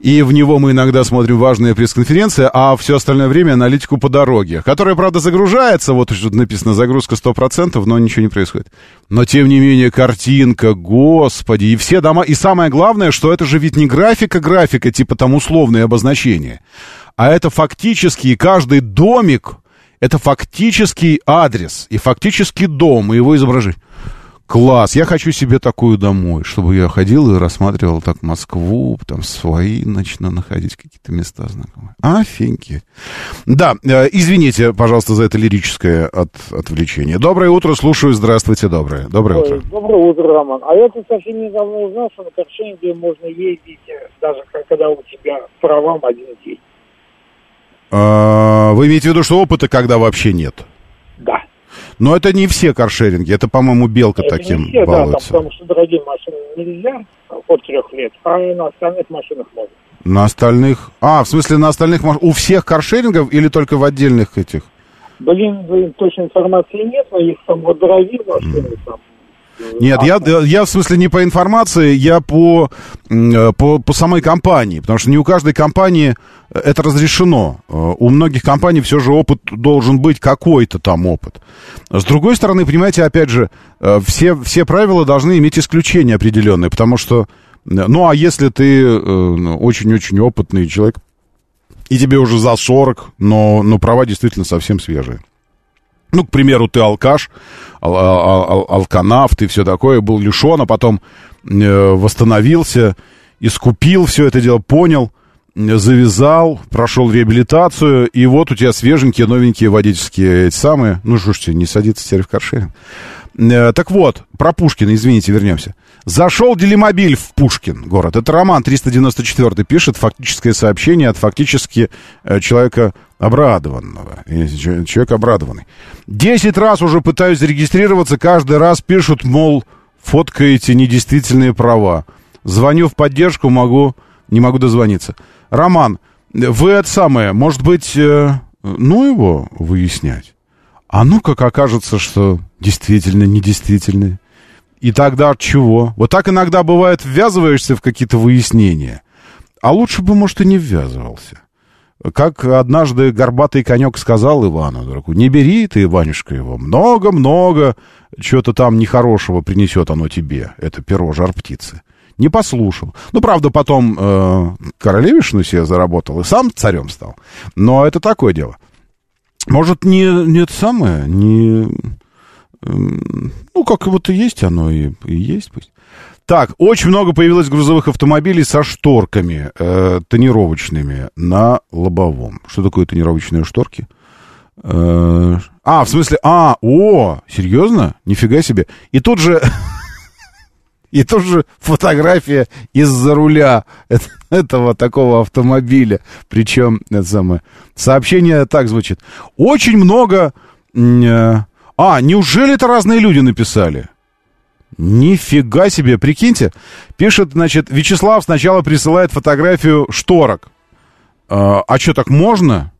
И в него мы иногда смотрим важные пресс-конференции, а все остальное время аналитику по дороге, которая, правда, загружается. Вот тут написано загрузка 100%, но ничего не происходит. Но, тем не менее, картинка, господи, и все дома. И самое главное, что это же ведь не графика-графика, типа там условные обозначения, а это фактически каждый домик, это фактический адрес и фактический дом, и его изображение. Класс, я хочу себе такую домой, чтобы я ходил и рассматривал так Москву, там свои начну находить какие-то места знакомые. Офигеть. Да, э, извините, пожалуйста, за это лирическое от, отвлечение. Доброе утро, слушаю, здравствуйте, доброе. Доброе утро. Доброе утро, Роман. А я тут совсем недавно узнал, что на каршеринге можно ездить, э, даже когда у тебя правам один день. А, Вы имеете в виду, что опыта когда вообще нет? Да. Но это не все каршеринги, это, по-моему, Белка Это таким не все, да, там, балуется. потому что дорогим машинам нельзя от трех лет, а на остальных машинах можно. На остальных... А, в смысле, на остальных... маш- У всех каршерингов или только в отдельных этих? Блин, блин, точной информации нет, но их там вот дорогие машины там. Нет, я, я в смысле не по информации, я по, э, по, по самой компании. Потому что не у каждой компании это разрешено. Э, У многих компаний все же опыт должен быть какой-то там опыт. С другой стороны, понимаете, опять же, э, все, все правила должны иметь исключения определенные. Потому что, э, ну а если ты э, ну, очень-очень опытный человек, и тебе уже за 40, но, но права действительно совсем свежие. Ну, к примеру, ты алкаш, ал- ал- ал- алканавт и все такое, был лишен, а потом э, восстановился, искупил все это дело, понял, завязал, прошел реабилитацию, и вот у тебя свеженькие, новенькие водительские эти самые, ну, тебе, не садится теперь в каршеринг. Э, Так вот, про Пушкина, извините, вернемся. Зашел делимобиль в Пушкин город. Это Роман 394 пишет фактическое сообщение от фактически э, человека обрадованного. Человек обрадованный. Десять раз уже пытаюсь зарегистрироваться, каждый раз пишут, мол, фоткаете недействительные права. Звоню в поддержку, могу, не могу дозвониться. Роман, вы это самое, может быть, э, ну его выяснять? А ну как окажется, что действительно недействительные. И тогда от чего? Вот так иногда бывает, ввязываешься в какие-то выяснения. А лучше бы, может, и не ввязывался. Как однажды горбатый конек сказал Ивану, дураку, не бери ты, Иванюшка, его, много-много чего-то там нехорошего принесет оно тебе, это перо жар-птицы. Не послушал. Ну, правда, потом э, королевишну себе заработал и сам царем стал. Но это такое дело. Может, не, не это самое, не... эм, Ну, как вот и есть оно, и, и есть пусть. Так, очень много появилось грузовых автомобилей со шторками э, тонировочными на лобовом. Что такое тонировочные шторки? Э, а, в смысле, а, о, серьезно? Нифига себе. И тут же, и тут же фотография из-за руля эт- этого такого автомобиля. Причем, это самое, сообщение так звучит. Очень много... э, А, неужели это разные люди написали? Нифига себе, прикиньте. Пишет, значит, Вячеслав сначала присылает фотографию шторок. А, а что, так можно?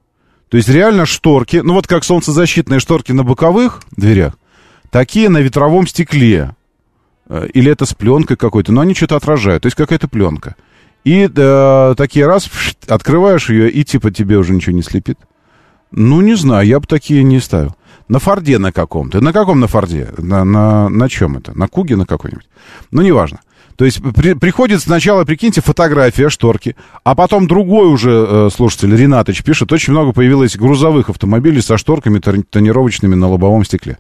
То есть реально шторки, ну вот как солнцезащитные шторки на боковых дверях, такие на ветровом стекле. Э, Или это с пленкой какой-то, но они что-то отражают, то есть какая-то пленка. И э, такие раз, открываешь ее, и типа тебе уже ничего не слепит. Ну, не знаю, я бы такие не ставил. На Форде на каком-то. На каком на Форде? На, на, на чем это? На Куге на какой-нибудь? Ну, неважно. То есть при- приходит сначала, прикиньте, фотография шторки, а потом другой уже э, слушатель, Ринатыч, пишет, очень много появилось грузовых автомобилей со шторками тон- тонировочными на лобовом стекле.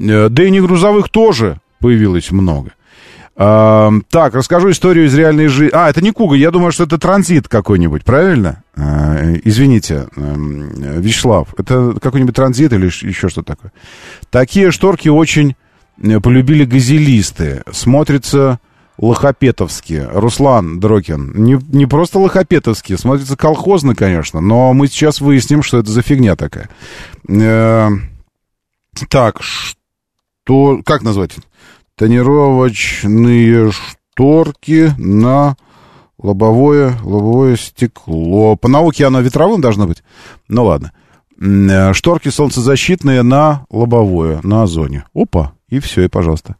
Э, да и не грузовых тоже появилось много. А, так, расскажу историю из реальной жизни. А, это не Куга, я думаю, что это транзит какой-нибудь, правильно? А, извините, Вячеслав, это какой-нибудь транзит или еще что-то такое? Такие шторки очень э, полюбили газелисты. Смотрится лохопетовски. Руслан Дрокин, не, не просто лохопетовски, смотрится колхозно, конечно, но мы сейчас выясним, что это за фигня такая. Э, так, что... Как назвать? Тонировочные шторки на лобовое, лобовое стекло. По науке оно ветровым должно быть. Ну ладно. Э, Шторки солнцезащитные на лобовое, на озоне. Опа, и все, и пожалуйста.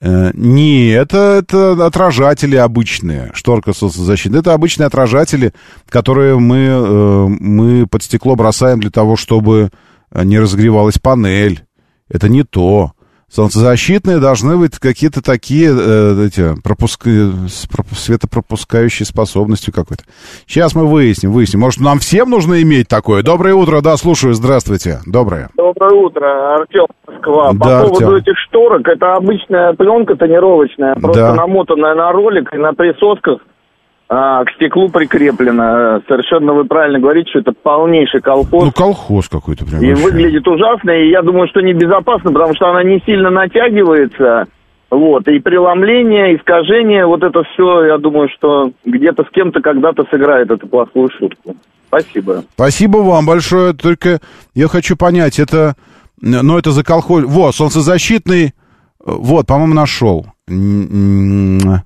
Э, Не, это, это отражатели обычные, шторка солнцезащитная. Это обычные отражатели, которые мы, э, мы под стекло бросаем для того, чтобы не разогревалась панель. Это не то. Солнцезащитные должны быть какие-то такие э, эти, пропуск... с пропу- светопропускающей способностью какой-то. Сейчас мы выясним, выясним. Может, нам всем нужно иметь такое? Доброе утро, да, слушаю, здравствуйте. Доброе. Доброе утро, Артем Москва. По Да, поводу Артем. этих шторок, это обычная пленка тонировочная, просто Да. намотанная на ролик и на присосках а, к стеклу прикреплена. Совершенно вы правильно говорите, что это полнейший колхоз. Ну, колхоз какой-то прям. и вообще. выглядит ужасно, и я думаю, что небезопасно, потому что она не сильно натягивается. Вот, и преломление, искажение, вот это все, я думаю, что где-то с кем-то когда-то сыграет эту плохую шутку. Спасибо. Спасибо вам большое. Только я хочу понять, это... Ну, это за колхоз... Вот, солнцезащитный... Вот, по-моему, нашел. М, м,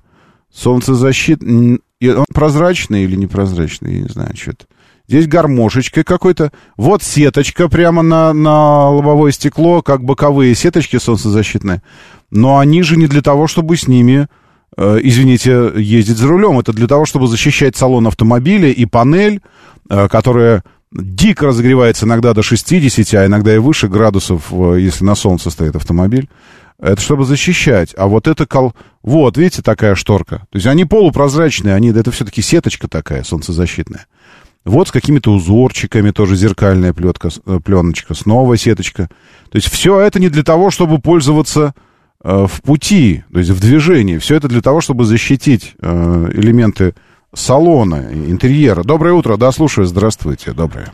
Солнцезащит... м, И он прозрачный или непрозрачный, я не знаю, что это. Здесь гармошечка какой-то. Вот сеточка прямо на, на лобовое стекло, как боковые сеточки солнцезащитные. Но они же не для того, чтобы с ними, э, извините, ездить за рулем. Это для того, чтобы защищать салон автомобиля и панель, э, которая дико разогревается иногда до 60, а иногда и выше градусов, э, если на солнце стоит автомобиль. Это чтобы защищать. А вот это кол... Вот, видите, такая шторка. То есть они полупрозрачные, они... это все-таки сеточка такая солнцезащитная. Вот с какими-то узорчиками, тоже зеркальная плетка, э, пленочка, снова сеточка. То есть все это не для того, чтобы пользоваться э, в пути, то есть в движении. Все это для того, чтобы защитить э, элементы салона, интерьера. Доброе утро, да, слушаю, здравствуйте, доброе.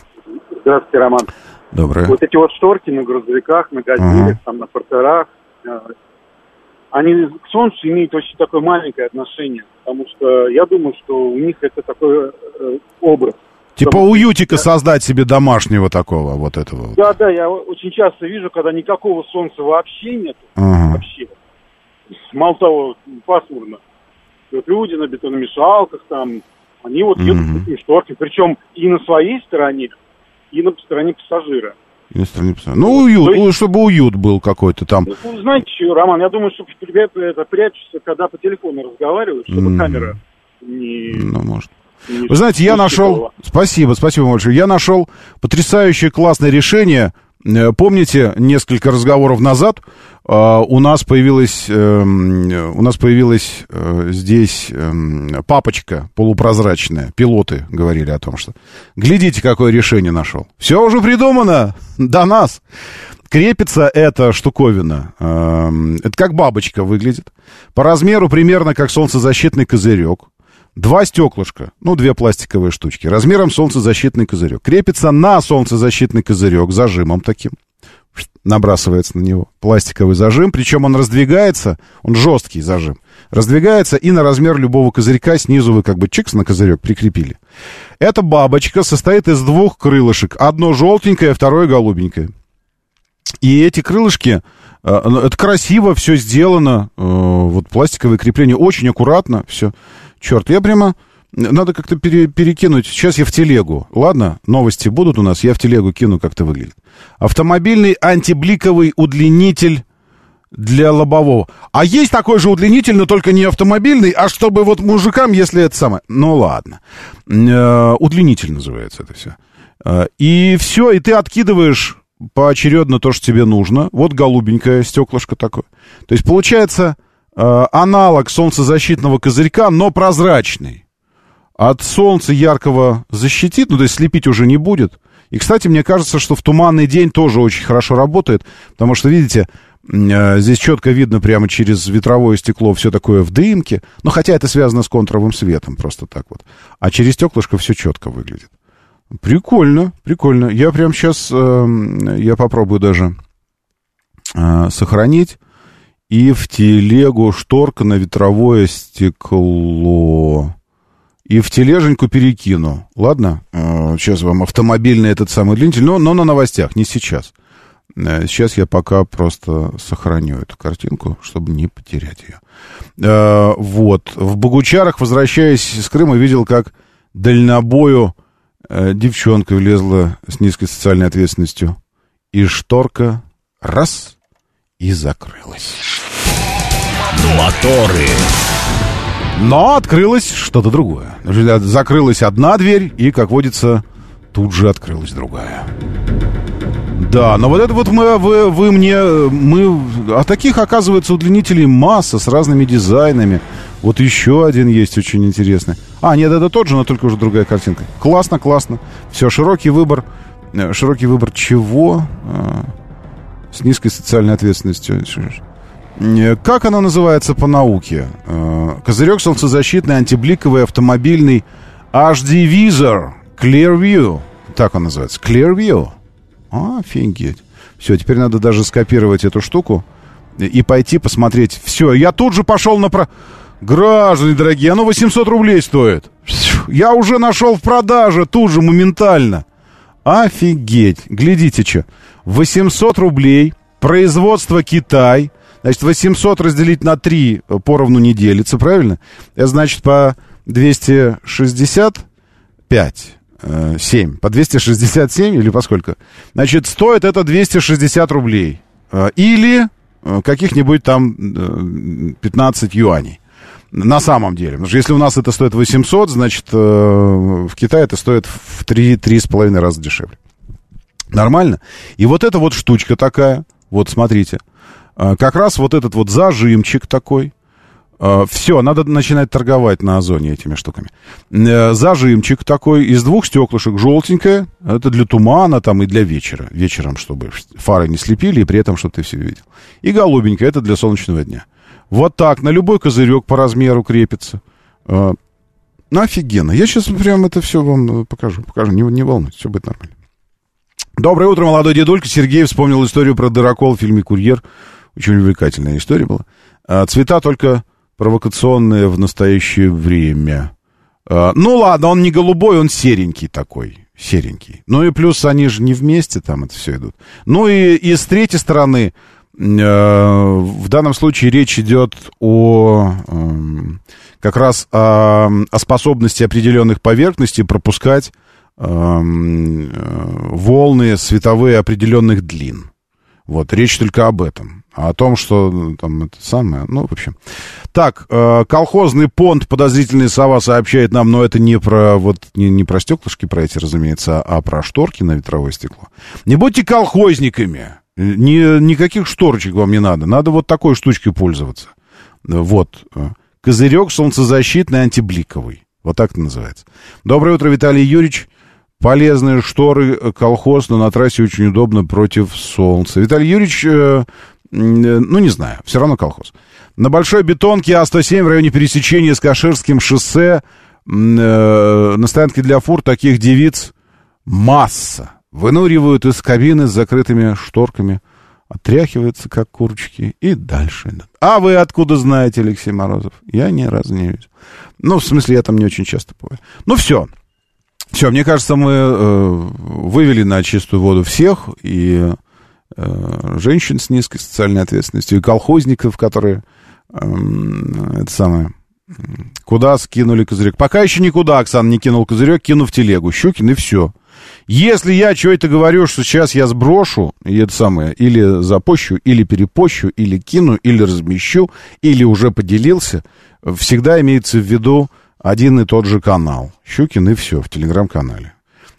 Здравствуйте, Роман. Доброе. Вот эти вот шторки на грузовиках, на газелях, Ага. там, на портерах, они к солнцу имеют очень такое маленькое отношение, потому что я думаю, что у них это такой э, образ. Типа уютика создать себе домашнего такого, вот этого. Да, да, я очень часто вижу, когда никакого солнца вообще нет, Ага. вообще. Мало того, пасмурно. Вот люди на бетономешалках там, они вот едут Мгм. с такими шторками, причем и на своей стороне, и на стороне пассажира. Если не. Ну, уют, То есть- у- чтобы уют был какой-то там. Ну, знаете, Роман, я думаю, что ребята это прячутся, когда по телефону разговаривают, чтобы М. камера не... Ну, может. не Вы знаете, я нашел... Спасибо, спасибо большое. Я нашел потрясающее классное решение. Э, Помните, несколько разговоров назад э, у нас появилась, эм, э, у нас появилась здесь эм, папочка полупрозрачная. Пилоты говорили о том, что... Глядите, какое решение нашел. Все уже придумано до нас. Крепится эта штуковина. эм, это как бабочка выглядит. По размеру примерно как солнцезащитный козырек. Два стеклышка, ну, две пластиковые штучки, размером солнцезащитный козырек. Крепится на солнцезащитный козырек зажимом таким. Набрасывается на него пластиковый зажим, причем он раздвигается, он жесткий зажим, раздвигается и на размер любого козырька снизу вы как бы чикс на козырек прикрепили. Эта бабочка состоит из двух крылышек, одно желтенькое, второе голубенькое. И эти крылышки, э, ну, это красиво, все сделано, э, вот пластиковое крепление, очень аккуратно, все. Черт, я прямо, надо как-то пере- перекинуть, сейчас я в телегу, ладно, новости будут у нас, я в телегу кину, как это выглядит. Автомобильный антибликовый удлинитель для лобового. А есть такой же удлинитель, но только не автомобильный, а чтобы вот мужикам, если это самое. Ну ладно. Э, удлинитель называется это все. Э, и все, и ты откидываешь поочередно то, что тебе нужно. Вот голубенькое стеклышко такое. То есть получается аналог солнцезащитного козырька, но прозрачный. От солнца яркого защитит, ну то есть слепить уже не будет. И, кстати, мне кажется, что в туманный день тоже очень хорошо работает, потому что, видите, э, здесь четко видно прямо через ветровое стекло все такое в дымке, но хотя это связано с контровым светом, просто так вот. А через стеклышко все четко выглядит. Прикольно, прикольно. Я прям сейчас, я попробую даже э, сохранить. И в телегу шторка на ветровое стекло. И в тележеньку перекину. Ладно? Э, Сейчас вам автомобильный этот самый длинитель, но, но на новостях, не сейчас. Э, Сейчас я пока просто сохраню эту картинку, чтобы не потерять ее. Э, Вот. В Богучарах, возвращаясь с Крыма, видел, как дальнобою девчонка влезла с низкой социальной ответственностью. И шторка раз и закрылась. Моторы. Но открылось что-то другое. Закрылась одна дверь, и, как водится, тут же открылась другая. Да, но вот это вот мы, вы, вы мне, мы, а таких, оказывается, удлинителей масса с разными дизайнами. Вот еще один есть очень интересный. А, нет, это тот же, но только уже другая картинка. Классно, классно. Все, широкий выбор, э, широкий выбор чего? А, с низкой социальной ответственностью. Э, Как она называется по науке? Э, Козырек солнцезащитный, антибликовый, автомобильный HD-визор Clearview. Так он называется. Clearview. А, Офигеть. Все, теперь надо даже скопировать эту штуку и- пойти посмотреть. Все, я тут же пошел на... Про... Граждане дорогие, оно 800 рублей стоит. Я уже нашел в продаже тут же, моментально. Офигеть. Глядите, что. 800 рублей. Производство Китай. Значит, 800 разделить на 3 поровну не делится, правильно? Это значит, по 265, э, 7, по 267 или по сколько? Значит, стоит это 260 рублей. Э, или э, каких-нибудь там э, 15 юаней. На самом деле. Потому что если у нас это стоит 800, значит, э, в Китае это стоит в 3-3,5 раза дешевле. Нормально? И вот эта вот штучка такая, вот смотрите, э, как раз вот этот вот зажимчик такой, все, надо начинать торговать на Озоне этими штуками. Э, Зажимчик такой из двух стеклышек, желтенькое. Это для тумана там и для вечера. Вечером, чтобы фары не слепили, и при этом, чтобы ты все видел. И голубенькое, это для солнечного дня. Вот так, на любой козырек по размеру крепится. Э, Ну, офигенно. Я сейчас прям это все вам э, покажу. Покажу, не, не волнуйтесь, все будет нормально. Доброе утро, молодой дедулька. Сергей вспомнил историю про дырокол в фильме «Курьер». Очень увлекательная история была. А, Цвета только провокационные в настоящее время. А, Ну ладно, он не голубой, он серенький такой. Серенький. Ну и плюс они же не вместе там это все идут. Ну и, и с третьей стороны, э, в данном случае речь идет о эм, как раз о, о способности определенных поверхностей пропускать эм, э, волны световые определенных длин. Вот, речь только об этом. А о том, что ну, там это самое, ну, в общем. Так, э, колхозный понт, подозрительный сова сообщает нам, но это не про, вот, не, не про стеклышки про эти, разумеется, а про шторки на ветровое стекло. Не будьте колхозниками. Ни, никаких шторочек вам не надо. Надо вот такой штучкой пользоваться. Вот. Козырек солнцезащитный антибликовый. Вот так это называется. Доброе утро, Виталий Юрьевич. Полезные шторы, э, колхоз, но на трассе очень удобно против солнца. Виталий Юрьевич, э, ну, не знаю, все равно колхоз. На Большой Бетонке А107 в районе пересечения с Каширским шоссе э, на стоянке для фур таких девиц масса. Вынуривают из кабины с закрытыми шторками, отряхиваются, как курочки, и дальше. А вы откуда знаете, Алексей Морозов? Я ни разу не видел. Ну, в смысле, я там не очень часто бываю. Ну, все. Все, мне кажется, мы э, вывели на чистую воду всех, и э, женщин с низкой социальной ответственностью, и колхозников, которые, э, это самое, куда скинули козырек. Пока еще никуда Оксана не кинул козырек, кину в телегу. Щукин, и все. Если я что-то говорю, что сейчас я сброшу, и это самое, или запощу, или перепощу, или кину, или размещу, или уже поделился, всегда имеется в виду один и тот же канал. Щукин и все в телеграм-канале.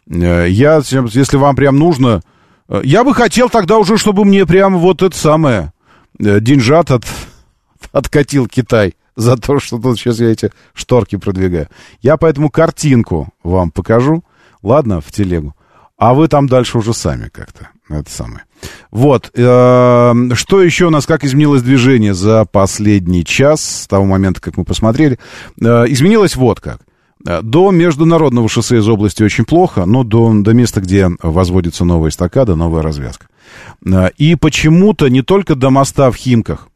Э, Я, если вам прям нужно... э, Я бы хотел тогда уже, чтобы мне прям вот это самое э, деньжат от, откатил Китай за то, что тут сейчас я эти шторки продвигаю. Я поэтому картинку вам покажу, ладно, в телегу. А вы там дальше уже сами как-то. Это самое. Вот. э, Что еще у нас, как изменилось движение за последний час, с того момента, как мы посмотрели? Э, Изменилось вот как. Э, До международного шоссе из области очень плохо, но до, до места, где возводится новая эстакада, новая развязка. Э, И почему-то не только до моста в Химках,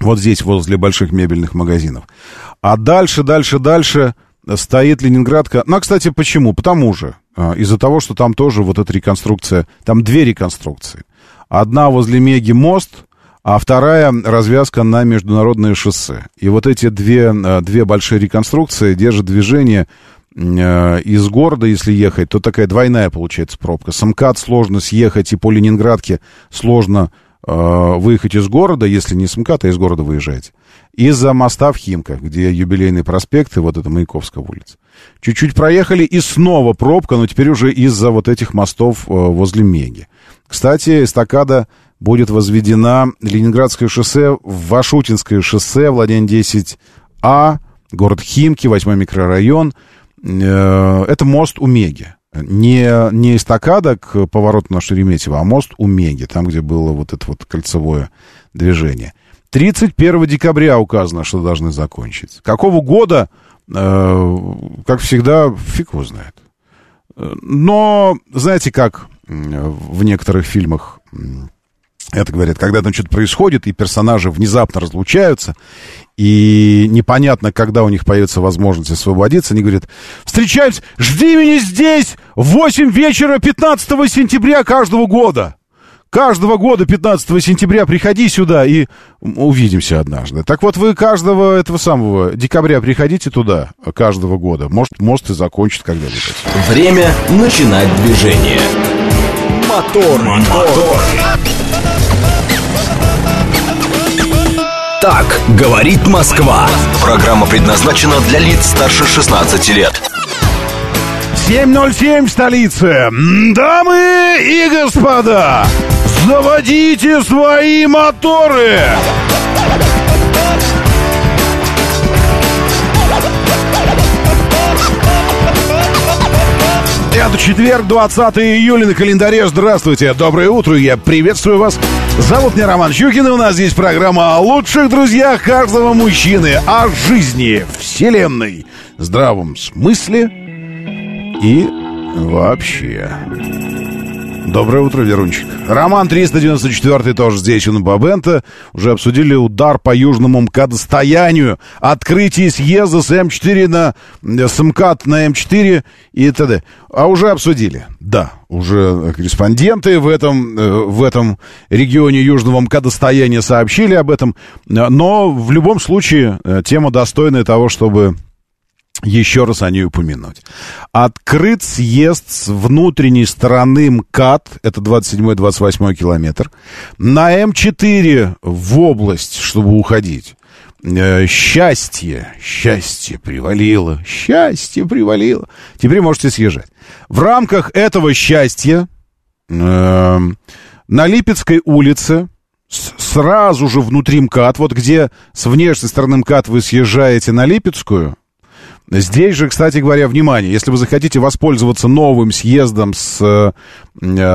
вот здесь, возле больших мебельных магазинов, а дальше, дальше, дальше стоит Ленинградка. Ну, а, кстати, почему? Потому же, а, из-за того, что там тоже вот эта реконструкция, там две реконструкции. Одна возле Меги мост, а вторая развязка на международное шоссе. И вот эти две, а, две большие реконструкции держат движение э, из города, если ехать, то такая двойная получается пробка. С сложно съехать, и по Ленинградке сложно э, выехать из города, если не с а из города выезжаете. Из-за моста в Химках, где юбилейный проспект и вот это Маяковская улица. Чуть-чуть проехали, и снова пробка, но теперь уже из-за вот этих мостов э, возле Меги. Кстати, эстакада будет возведена Ленинградское шоссе в Вашутинское шоссе, владение 10А, город Химки, 8 микрорайон. Э, Это мост у Меги. Не, не эстакада к повороту на Шереметьево, а мост у Меги, там, где было вот это вот кольцевое движение. 31 декабря указано, что должны закончить. Какого года, э, как всегда, фиг его знает. Э, Но, знаете, как в некоторых фильмах это говорят, когда там что-то происходит, и персонажи внезапно разлучаются, и непонятно, когда у них появится возможность освободиться, они говорят, встречаемся, жди меня здесь в 8 вечера 15 сентября каждого года. Каждого года 15 сентября приходи сюда и увидимся однажды. Так вот, вы каждого этого самого декабря приходите туда каждого года. Может, мост и закончит когда-нибудь. Время начинать движение. Мотор, мотор. Так говорит Москва. Программа предназначена для лиц старше 16 лет. 7.07 в столице. Дамы и господа, заводите свои моторы! Это четверг, 20 июля на календаре. Здравствуйте, доброе утро, я приветствую вас. Зовут меня Роман Щукин, и у нас здесь программа о лучших друзьях каждого мужчины, о жизни, вселенной, здравом смысле и вообще. Доброе утро, Верунчик. Роман 394 тоже здесь, у Бабента. Уже обсудили удар по южному МКАД-стоянию, открытие съезда с М4 на с МКАД на М4 и т.д. А уже обсудили. Да, уже корреспонденты в этом, э, в этом регионе южного МКАД-стояния сообщили об этом. Но в любом случае э, тема достойная того, чтобы еще раз о ней упомянуть. Открыт съезд с внутренней стороны МКАД, это 27-28 километр, на М4 в область, чтобы уходить. Э, счастье, счастье привалило, счастье привалило. Теперь можете съезжать. В рамках этого счастья э, на Липецкой улице сразу же внутри МКАД, вот где с внешней стороны МКАД вы съезжаете на Липецкую, Здесь же, кстати говоря, внимание, если вы захотите воспользоваться новым съездом с, э,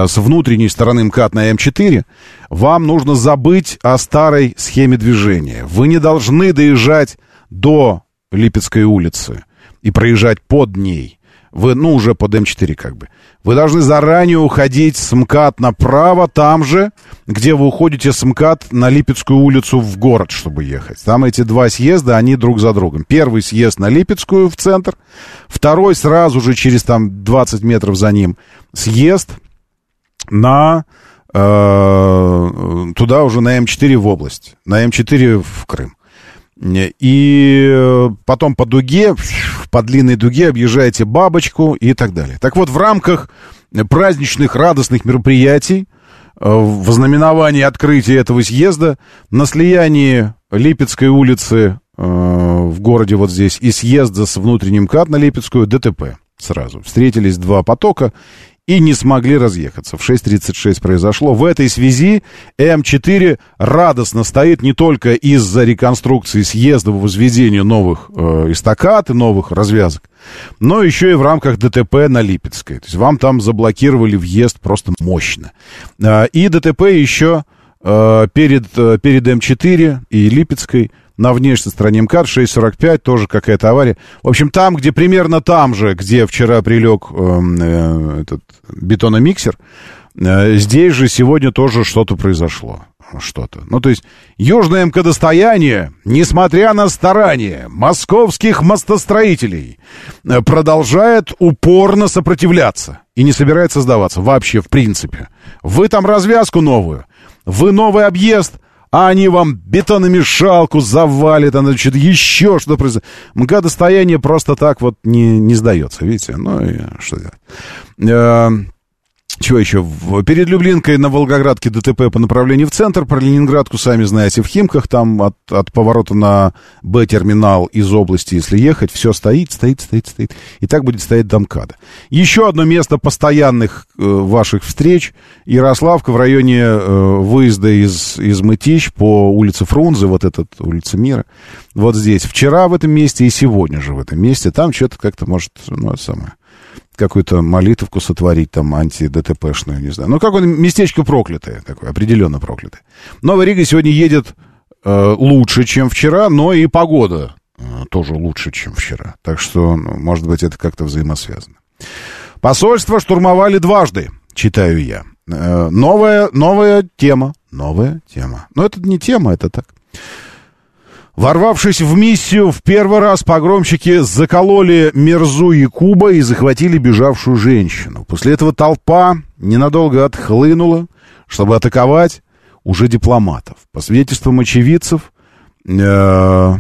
с внутренней стороны МКАД на М4, вам нужно забыть о старой схеме движения. Вы не должны доезжать до Липецкой улицы и проезжать под ней. Вы, ну, уже под М4 как бы. Вы должны заранее уходить с МКАД направо, там же, где вы уходите с МКАД на Липецкую улицу в город, чтобы ехать. Там эти два съезда, они друг за другом. Первый съезд на Липецкую в центр, второй сразу же через там 20 метров за ним съезд на э, туда уже на М4 в область, на М4 в Крым. И э, потом по дуге, по длинной дуге объезжаете бабочку и так далее. Так вот, в рамках праздничных, радостных мероприятий, э, в знаменовании открытия этого съезда, на слиянии Липецкой улицы э, в городе вот здесь и съезда с внутренним КАТ на Липецкую ДТП сразу. Встретились два потока, и не смогли разъехаться. В 6.36 произошло. В этой связи М4 радостно стоит не только из-за реконструкции съезда возведения новых э, эстакад и новых развязок, но еще и в рамках ДТП на Липецкой. То есть вам там заблокировали въезд просто мощно. Э, и ДТП еще э, перед, э, перед М4 и Липецкой на внешней стороне МКАД 6.45, тоже какая-то авария. В общем, там, где примерно там же, где вчера прилег э, э, этот бетономиксер, э, здесь же сегодня тоже что-то произошло. Что-то. Ну, то есть, южное МКД-стояние, несмотря на старания московских мостостроителей, э, продолжает упорно сопротивляться и не собирается сдаваться вообще, в принципе. Вы там развязку новую, вы новый объезд – а они вам бетономешалку завалят, она значит, еще что-то произойдет. МК-достояние просто так вот не, не сдается, видите? Ну, и что делать? Чего еще? Перед Люблинкой на Волгоградке ДТП по направлению в центр. Про Ленинградку, сами знаете, в Химках. Там от, от поворота на Б-терминал из области, если ехать, все стоит, стоит, стоит, стоит. И так будет стоять до МКАДа. Еще одно место постоянных э, ваших встреч. Ярославка в районе э, выезда из, из Мытищ по улице Фрунзе, вот этот улица Мира. Вот здесь. Вчера в этом месте и сегодня же в этом месте. Там что-то как-то может, ну, это самое какую-то молитовку сотворить, там, анти-ДТПшную, не знаю. Ну, какое-то местечко проклятое, такое, определенно проклятое. Новая Рига сегодня едет э, лучше, чем вчера, но и погода э, тоже лучше, чем вчера. Так что, ну, может быть, это как-то взаимосвязано. Посольство штурмовали дважды, читаю я. Э, новая, новая тема, новая тема. Но это не тема, это так. Ворвавшись в миссию, в первый раз погромщики закололи Мерзу и Куба и захватили бежавшую женщину. После этого толпа ненадолго отхлынула. чтобы атаковать уже дипломатов. По свидетельствам очевидцев, э,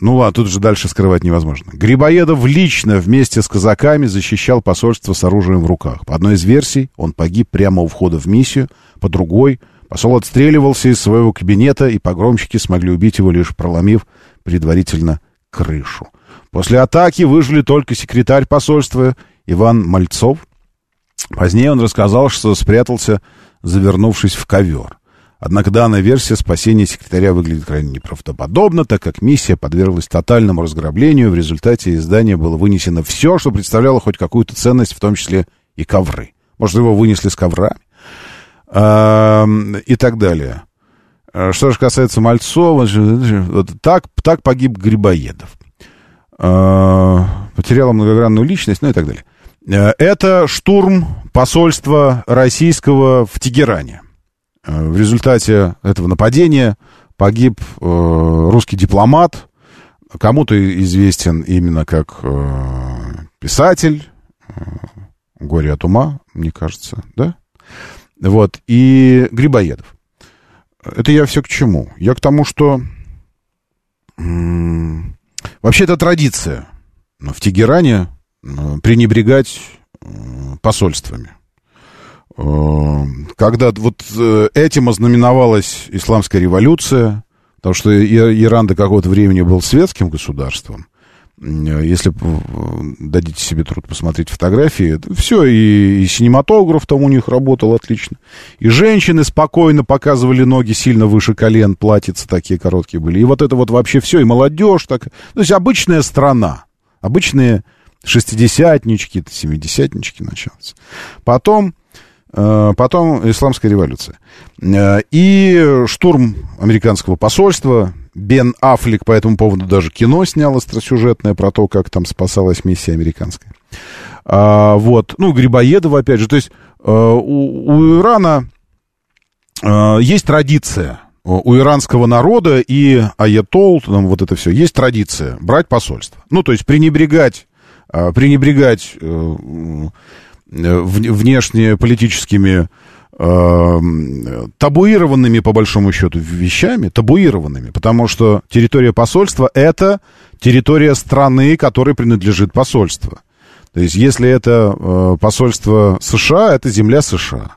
ну ладно, тут же дальше скрывать невозможно. Грибоедов лично вместе с казаками защищал посольство с оружием в руках. По одной из версий, он погиб прямо у входа в миссию, по другой, посол отстреливался из своего кабинета, и погромщики смогли убить его, лишь проломив предварительно крышу. После атаки выжили только секретарь посольства Иван Мальцов. Позднее он рассказал, что спрятался, завернувшись в ковер. Однако данная версия спасения секретаря выглядит крайне неправдоподобно, так как миссия подверглась тотальному разграблению. В результате из здания было вынесено все, что представляло хоть какую-то ценность, в том числе и ковры. Может, его вынесли с коврами? И так далее. А что же касается Мальцова, вот так, так погиб Грибоедов. А, потеряла многогранную личность, ну и так далее. Э, это штурм посольства российского в Тегеране. Э, в результате этого нападения погиб э, русский дипломат, кому-то известен именно как писатель, горе от ума, мне кажется, да? Вот, и Грибоедов. Это я все к чему? Я к тому, что вообще это традиция в Тегеране пренебрегать посольствами. Когда вот э, этим ознаменовалась исламская революция, потому что Иран до какого-то времени был светским государством, Э, если дадите себе труд посмотреть фотографии, все, и, и синематограф там у них работал отлично. И женщины спокойно показывали ноги сильно выше колен, платьица такие короткие были. И вот это вот вообще все, и молодежь так. То есть обычная страна, обычные шестидесятнички, семидесятнички началось. Потом э, Потом исламская революция. Э, и штурм американского посольства, Бен Аффлек по этому поводу даже кино снял остросюжетное про то, как там спасалась миссия американская. А, вот, ну, Грибоедова, опять же, то есть э, у, у Ирана э, есть традиция, у иранского народа и аятол, там вот это все, есть традиция брать посольство. Ну, то есть пренебрегать, э, пренебрегать внешнеполитическими э, табуированными, по большому счету, вещами, табуированными, потому что территория посольства — это территория страны, которой принадлежит посольство. То есть, если это э, посольство США, это земля США.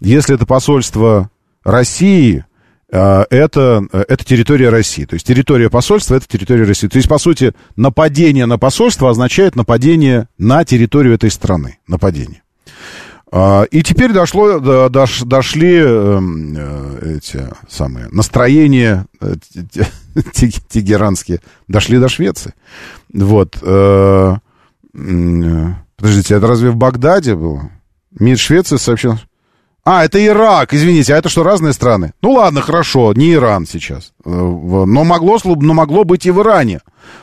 Если это посольство России, э, это, это территория России. То есть, территория посольства — это территория России. То есть, по сути, нападение на посольство означает нападение на территорию этой страны. Нападение. А, и теперь дошло, дош, дошли эм, э, эти самые настроения э, тегеранские, дошли до Швеции. Вот. Э, подождите, это разве в Багдаде было? МИД Швеции сообщил... А, это Ирак, извините, а это что, разные страны? Ну ладно, хорошо, не Иран сейчас. Но могло, но могло быть и в Иране.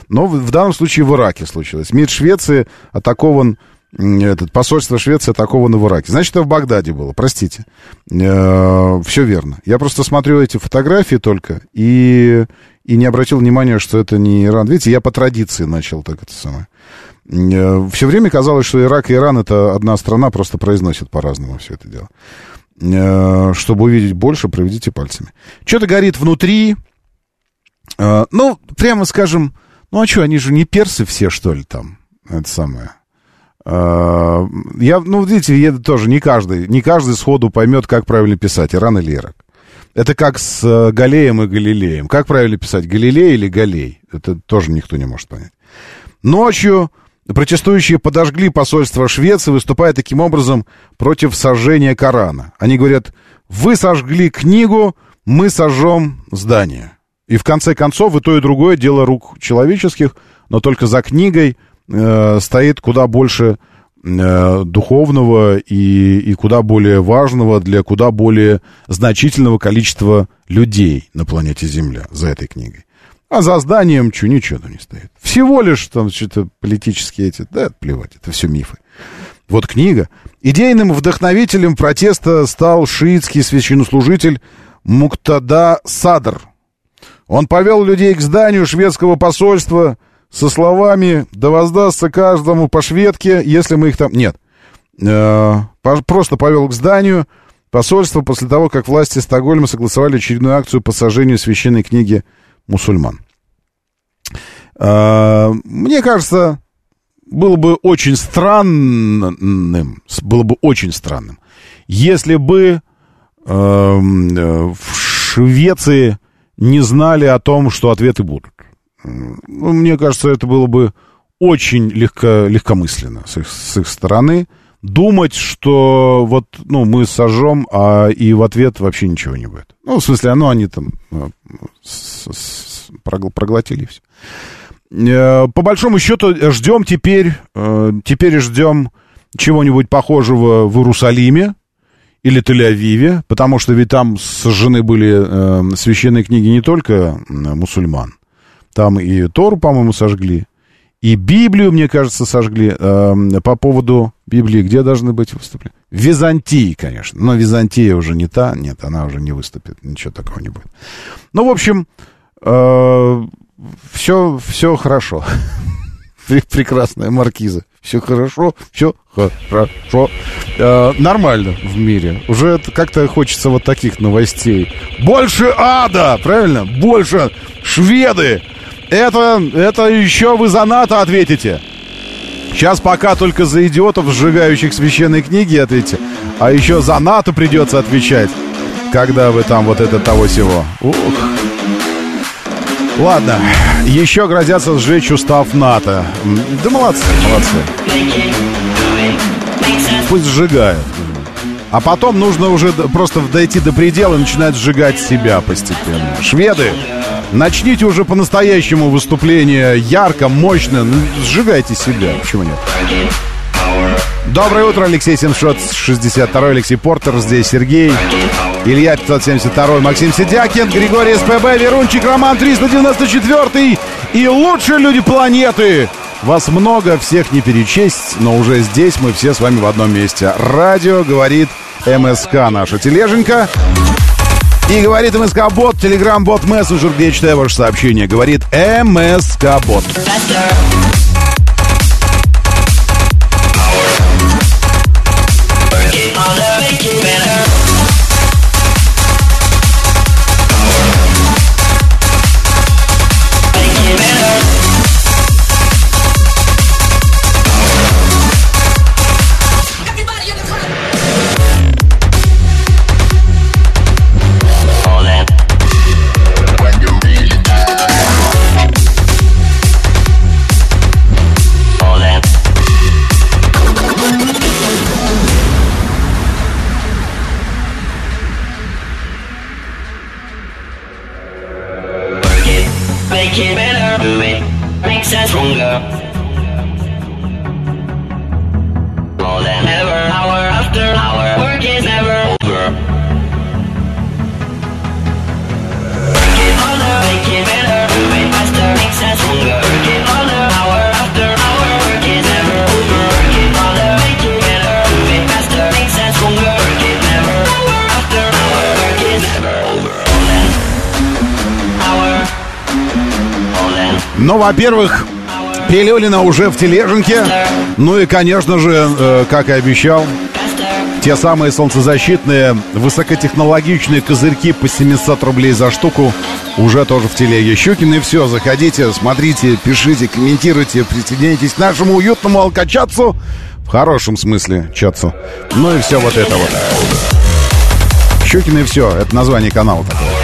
Но в данном случае в Ираке случилось. МИД Швеции атакован этот, посольство Швеции атаковано в Ираке. Значит, это в Багдаде было, простите. Э, все верно. Я просто смотрю эти фотографии только и, и не обратил внимания, что это не Иран. Видите, я по традиции начал так это самое. Э, все время казалось, что Ирак и Иран это одна страна, просто произносят по-разному все это дело. Э, чтобы увидеть больше, проведите пальцами. Что-то горит внутри. Э, ну, прямо скажем, ну а что, они же не персы все, что ли, там? Это самое. А, я, ну, видите, я тоже не каждый, не каждый сходу поймет, как правильно писать, Иран или Ирак. Это как с э, Галеем и Галилеем. Как правильно писать, Галилей или Галей? Это тоже никто не может понять. Ночью протестующие подожгли посольство Швеции, выступая таким образом против сожжения Корана. Они говорят, вы сожгли книгу, мы сожжем здание. И в конце концов, и то, и другое дело рук человеческих, но только за книгой – э, стоит куда больше э, духовного и, и куда более важного для куда более значительного количества людей на планете Земля за этой книгой. А за зданием что, ничего не стоит. Всего лишь там что-то политические эти, да, плевать, это все мифы. Вот книга. Идейным вдохновителем протеста стал шиитский священнослужитель Муктада Садр. Он повел людей к зданию шведского посольства – со словами «да воздастся каждому по шведке, если мы их там...» Нет. Э, просто повел к зданию, посольства после того, как власти Стокгольма согласовали очередную акцию по сожжению священной книги мусульман. А, Мне кажется, было бы очень странным, было бы очень странным, если бы эм, э, в Швеции не знали о том, что ответы будут. Ну, Мне кажется, это было бы очень легко, легкомысленно с их, с их стороны думать, что вот, ну, мы сожжем, а и в ответ вообще ничего не будет. Ну, в смысле, ну, они там э, с- с- прогл- проглотили все. Э, По большому счету ждем теперь, э, теперь ждем чего-нибудь похожего в Иерусалиме или Тель-Авиве, потому что ведь там сожжены были священные книги не только мусульман, там и Тору, по-моему, сожгли, и Библию, мне кажется, сожгли. Э, по поводу Библии, где должны быть выступления? В Византии, конечно. Но Византия уже не та, нет, она уже не выступит, ничего такого не будет. Ну, в общем, все, все хорошо. Пре- Прекрасная маркиза. Все хорошо, все хорошо. Э, нормально в мире. Уже как-то хочется вот таких новостей. Больше ада, правильно? Больше шведы. Это, это еще вы за НАТО ответите. Сейчас пока только за идиотов, сжигающих священные книги, ответите. А еще за НАТО придется отвечать, когда вы там вот это того всего. Ух. Ладно, еще грозятся сжечь устав НАТО. Да молодцы, молодцы. Пусть сжигают. А потом нужно уже просто дойти до предела и начинать сжигать себя постепенно. Шведы, начните уже по-настоящему выступление ярко, мощно. Ну, Сжигайте себя, почему нет? Доброе утро, Алексей 762, Алексей Портер, здесь Сергей, Илья 572, Максим Сидякин, Григорий СПБ, Верунчик, Роман 394 и лучшие люди планеты. Вас много, всех не перечесть, но уже здесь мы все с вами в одном месте. Радио говорит МСК, наша тележенька. И говорит МСК-бот, телеграм-бот, мессенджер, где читаю ваше сообщение. Говорит МСК-бот. Во-первых, Пилюлина уже в тележенке. Ну и, конечно же, э, как и обещал, те самые солнцезащитные высокотехнологичные козырьки по 700 рублей за штуку уже тоже в телеге. Щукин и все, заходите, смотрите, пишите, комментируйте, присоединяйтесь к нашему уютному алкачатцу. В хорошем смысле чатцу. Ну и все вот это вот. Щукин и все, это название канала такое.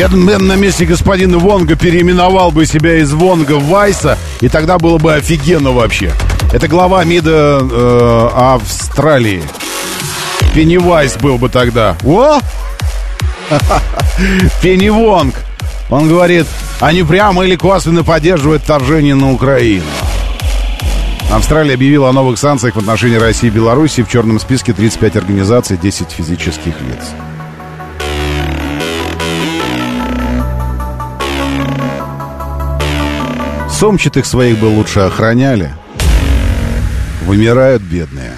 Я на месте господина Вонга переименовал бы себя из Вонга в Вайса, и тогда было бы офигенно вообще. Это глава МИДа э, Австралии. Пеннивайс был бы тогда. О! Пенни Вонг. Он говорит, они прямо или косвенно поддерживают вторжение на Украину. Австралия объявила о новых санкциях в отношении России и Беларуси. В черном списке 35 организаций, 10 физических лиц. Hour. Сумчатых своих бы лучше охраняли. Вымирают бедные.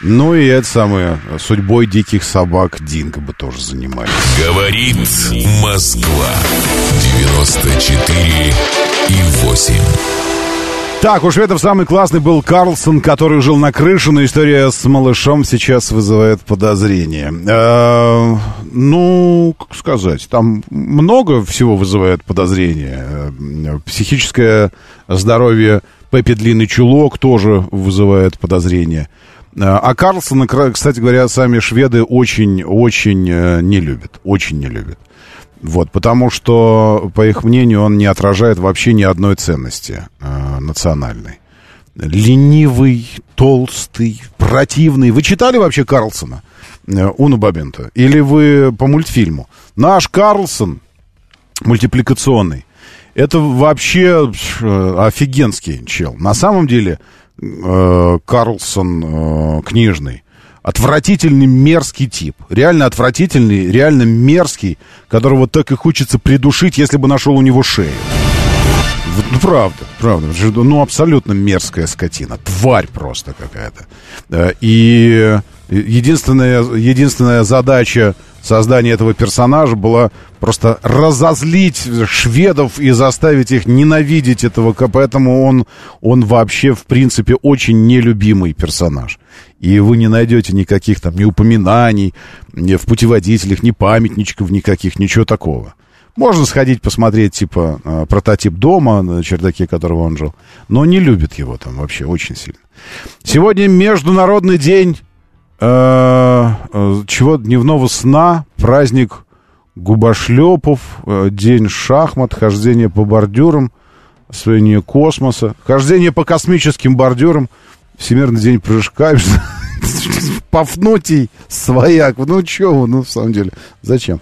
Ну и это самое, судьбой диких собак Динго бы тоже занимались. Говорит Москва. 94 и 8. Так, у шведов самый классный был Карлсон, который жил на крыше, но история с малышом сейчас вызывает подозрение. Э, ну, как сказать, там много всего вызывает подозрение. Э, Психическое здоровье Пеппи Длинный Чулок тоже вызывает подозрение. Э, А Карлсона, кстати говоря, сами шведы очень-очень э, не любят. Очень не любят. Вот, потому что, по их мнению, он не отражает вообще ни одной ценности э, национальной. Ленивый, толстый, противный. Вы читали вообще Карлсона? Э, Уну Бабента? Или вы по мультфильму? Наш Карлсон мультипликационный. Это вообще э, офигенский чел. На самом деле э, Карлсон э, книжный отвратительный, мерзкий тип. Реально отвратительный, реально мерзкий, которого так и хочется придушить, если бы нашел у него шею. Ну, правда, правда. Ну, абсолютно мерзкая скотина. Тварь просто какая-то. Э, И единственная, единственная задача создания этого персонажа была просто разозлить шведов и заставить их ненавидеть этого. Поэтому он, он вообще, в принципе, очень нелюбимый персонаж. И вы не найдете никаких там ни упоминаний ни в путеводителях, ни памятничков никаких, ничего такого. Можно сходить посмотреть, типа, э, прототип дома, на чердаке которого он жил. Но не любит его там вообще очень сильно. Сегодня Международный день чего дневного сна, праздник губошлепов, э, день шахмат, хождение по бордюрам, освоение космоса, хождение по космическим бордюрам, Всемирный день прыжка. Пафнутий, свояк. Ну, вы, ну, в самом деле, зачем?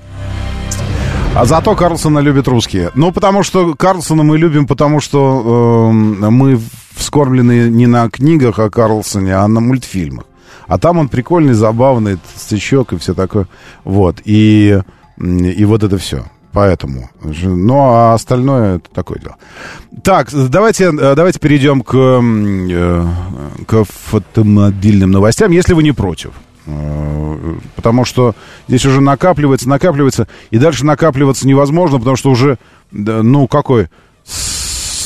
А зато Карлсона любят русские. Ну, потому что Карлсона мы любим, потому что э, мы вскормлены не на книгах о Карлсоне, а на мультфильмах. А там он прикольный, забавный, стычок и все такое. Вот. И, и вот это все. Поэтому. Ну, а остальное это такое дело. Так, давайте, э, давайте перейдем к, э, к автомобильным новостям, если вы не против. Э, Потому что здесь уже накапливается, накапливается, и дальше накапливаться невозможно, потому что уже, ну, какой, с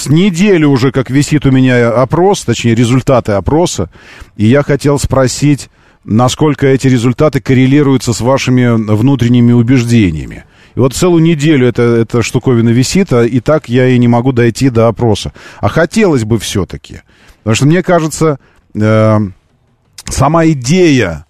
недели уже как висит у меня опрос, точнее, результаты опроса, и я хотел спросить, насколько эти результаты коррелируются с вашими внутренними убеждениями. И вот целую неделю эта, эта штуковина висит, а и так я и не могу дойти до опроса. А хотелось бы все-таки. Потому что мне кажется, э, сама идея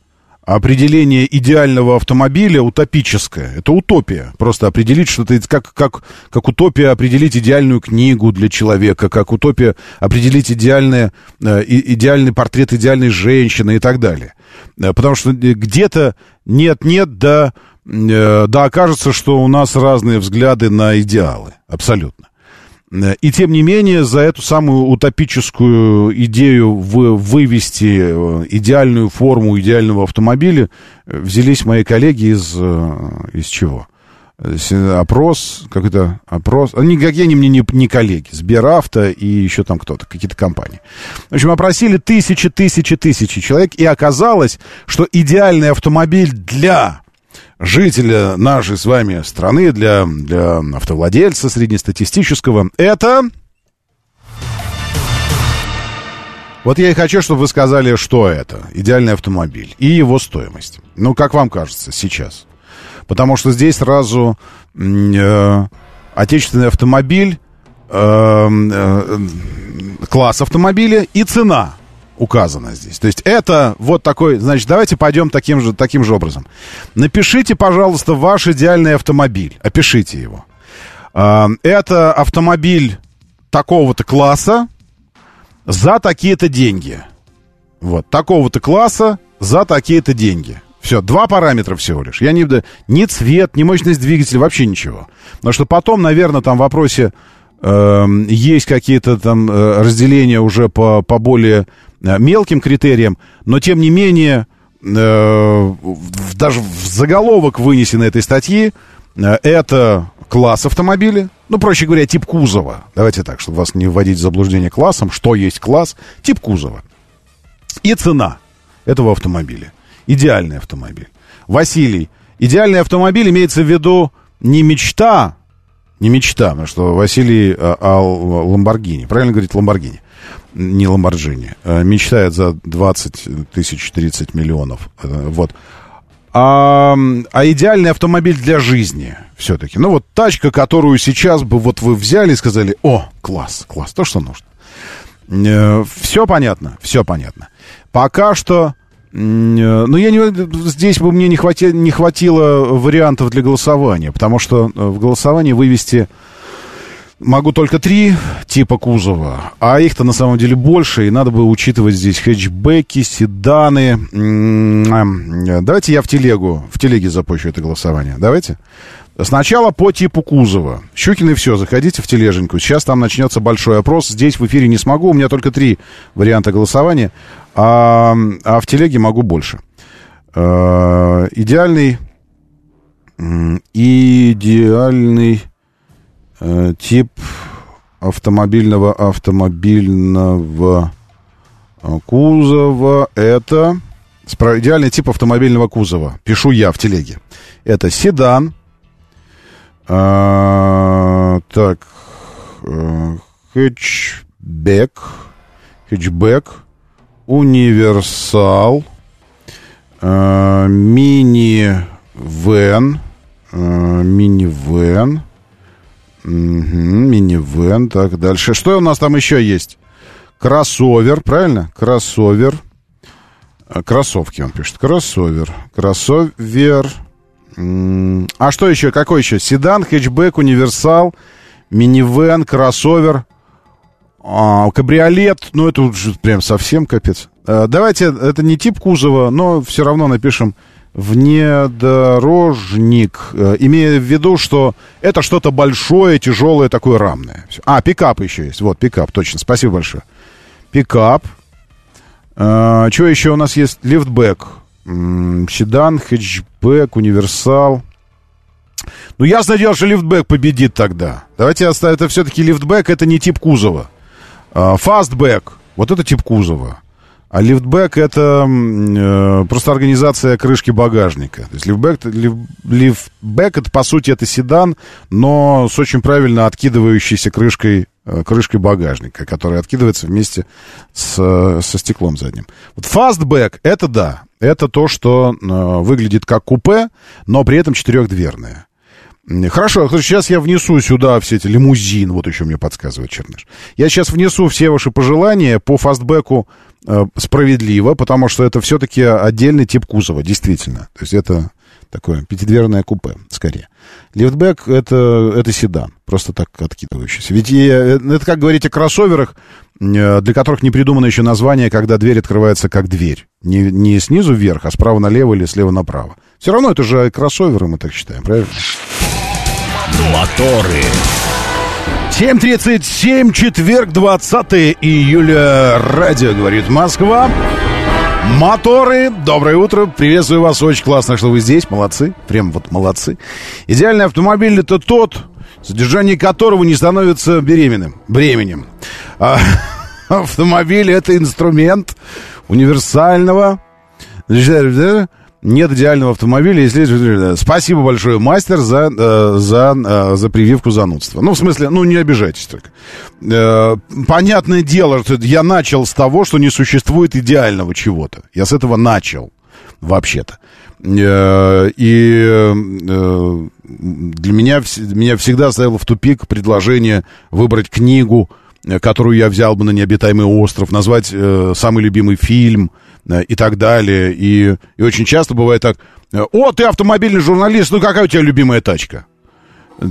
определения идеального автомобиля утопическая. Это утопия. Просто определить что-то, как, как, как утопия определить идеальную книгу для человека, как утопия определить идеальное, э, идеальный портрет идеальной женщины и так далее. Э, Потому что где-то нет-нет, да, э, да окажется, что у нас разные взгляды на идеалы. Абсолютно. И тем не менее, за эту самую утопическую идею вы- вывести э, идеальную форму идеального автомобиля э, взялись мои коллеги из, э, из чего? Опрос, какой-то опрос. а Никакие они мне не, не коллеги. Сберавто и еще там кто-то, какие-то компании. В общем, опросили тысячи, тысячи, тысячи человек, и оказалось, что идеальный автомобиль для жителя нашей с вами страны, для, для автовладельца среднестатистического, это... Вот я и хочу, чтобы вы сказали, что это идеальный автомобиль и его стоимость. Ну, как вам кажется сейчас? Потому что здесь сразу э, отечественный автомобиль, э, э, класс автомобиля и цена указана здесь. То есть это вот такой, значит, давайте пойдем таким же, таким же образом. Напишите, пожалуйста, ваш идеальный автомобиль. Опишите его. Э, Это автомобиль такого-то класса за такие-то деньги. Вот, такого-то класса за такие-то деньги. Все, два параметра всего лишь. Я не... Ни цвет, ни мощность двигателя, вообще ничего. Потому что потом, наверное, там в вопросе есть какие-то там э, разделения уже по, по более э, мелким критериям, но тем не менее, э, даже в заголовок вынесены этой статьи, это класс автомобиля, ну, проще говоря, тип кузова. Давайте так, чтобы вас не вводить в заблуждение классом, что есть класс, тип кузова. И цена этого автомобиля. Идеальный автомобиль. Василий, идеальный автомобиль имеется в виду не мечта, не мечта, потому что Василий а, а Ламборгини, правильно говорить Ламборгини, не Ламборджини, а, мечтает за 20 тысяч 30 миллионов, э, вот. А, а идеальный автомобиль для жизни все-таки. Ну вот тачка, которую сейчас бы вот вы взяли и сказали, о, класс, класс, то, что нужно. Э, все понятно, все понятно. Пока что Э, ну, я не, здесь бы мне не, хвати, не хватило вариантов для голосования, потому что э, в голосовании вывести могу только три типа кузова, а их-то на самом деле больше, и надо бы учитывать здесь хэтчбеки, седаны. Э, давайте я в телегу, в телеге запущу это голосование. Давайте. Сначала по типу кузова. Щукин и все, заходите в тележеньку. Сейчас там начнется большой опрос. Здесь в эфире не смогу, у меня только три варианта голосования. А, а в телеге могу больше. А, идеальный, идеальный а, тип автомобильного автомобильного кузова это идеальный тип автомобильного кузова. Пишу я в телеге. Это седан. А, так, э, хэтчбек, хэтчбек, универсал, э, мини-вен, э, мини-вен, угу, мини-вен, так, дальше. Что у нас там еще есть? Кроссовер, правильно? Кроссовер. Э, кроссовки он пишет. Кроссовер. Кроссовер. А что еще? Какой еще? Седан, хэтчбэк, универсал, минивэн, кроссовер. А, кабриолет, ну это уже прям совсем капец. А, давайте, это не тип кузова, но все равно напишем внедорожник, а, имея в виду, что это что-то большое, тяжелое, такое рамное. А, пикап еще есть. Вот, пикап, точно. Спасибо большое. Пикап. А, что еще у нас есть? Лифтбэк. Седан, хэтчбэк, универсал. Ну, ясно дело, что лифтбэк победит тогда. Давайте оставим, это все-таки лифтбэк, это не тип кузова. Фастбэк, вот это тип кузова. А лифтбэк это э, просто организация крышки багажника. То есть лифтбэк, лиф, лифтбэк это по сути это седан, но с очень правильно откидывающейся крышкой, крышкой багажника, которая откидывается вместе с, со стеклом задним. Вот фастбэк это да, это то, что э, выглядит как купе, но при этом четырехдверное. Хорошо, сейчас я внесу сюда все эти лимузин, вот еще мне подсказывает Черныш. Я сейчас внесу все ваши пожелания по фастбеку э, справедливо, потому что это все-таки отдельный тип кузова, действительно. То есть это такое пятидверное купе, скорее. Лифтбэк это, это седан, просто так откидывающийся. Ведь я, э, это как говорить о кроссоверах, э, для которых не придумано еще название, когда дверь открывается как дверь. Не, не снизу вверх, а справа налево или слева направо. Все равно это же кроссоверы, мы так считаем, правильно? Моторы. 7.37, четверг, 20 июля. Радио говорит Москва. Моторы, доброе утро, приветствую вас, очень классно, что вы здесь, молодцы, прям вот молодцы. Идеальный автомобиль это тот, содержание которого не становится беременным, бременем. А, автомобиль это инструмент универсального нет идеального автомобиля, если... Спасибо большое, мастер, за, э, за, э, за прививку занудства. Ну, в смысле, ну, не обижайтесь только. Э, понятное дело, что я начал с того, что не существует идеального чего-то. Я с этого начал, вообще-то. И для меня, меня всегда ставило в тупик предложение выбрать книгу, которую я взял бы на необитаемый остров, назвать самый любимый фильм – Э, и так далее. И, и очень часто бывает так, э, о, ты автомобильный журналист, ну какая у тебя любимая тачка?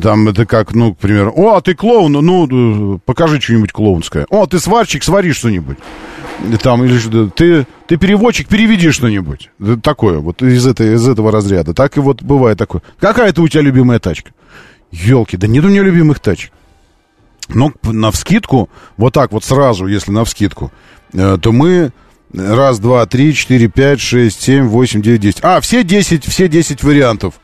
Там это как, ну, к примеру, о, а ты клоун, ну, покажи что-нибудь клоунское. О, ты сварщик, свари что-нибудь. Там, или ты, ты переводчик, переведи что-нибудь. Такое, вот из, этой, из этого разряда. Так и вот бывает такое. Какая это у тебя любимая тачка? Елки, да нет у меня любимых тачек. Но на вскидку, вот так вот сразу, если на вскидку, э, то мы Раз, два, три, четыре, пять, шесть, семь, восемь, девять, десять. А, все десять, все десять вариантов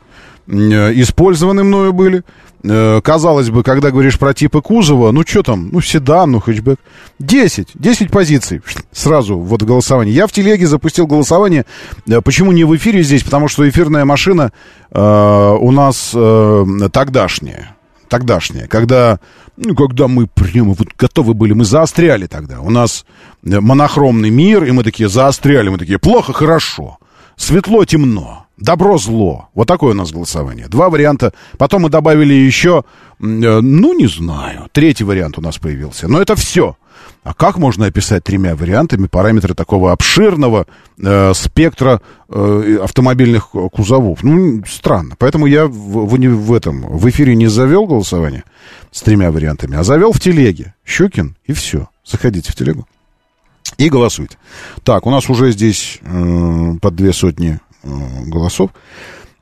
э, использованы мною были. э, казалось бы, когда говоришь про типы кузова, ну что там, ну седан, ну хэтчбэк. 10, 10 позиций сразу вот голосование. Я в телеге запустил голосование. Э, Почему не в эфире здесь? Потому что эфирная машина э, у нас э, тогдашняя. Тогдашняя. Когда, ну, когда мы прямо вот готовы были, мы заостряли тогда. У нас э, монохромный мир, и мы такие заостряли, мы такие плохо, хорошо. Светло, темно. Добро, зло. Вот такое у нас голосование. Два варианта. Потом мы добавили еще, э, ну, не знаю, третий вариант у нас появился. Но это все. А как можно описать тремя вариантами параметры такого обширного э, спектра э, автомобильных кузовов? Ну, странно. Поэтому я в, в, в этом, в эфире не завел голосование с тремя вариантами, а завел в телеге. Щукин и все. Заходите в телегу и голосуйте. Так, у нас уже здесь э, под две сотни э, голосов.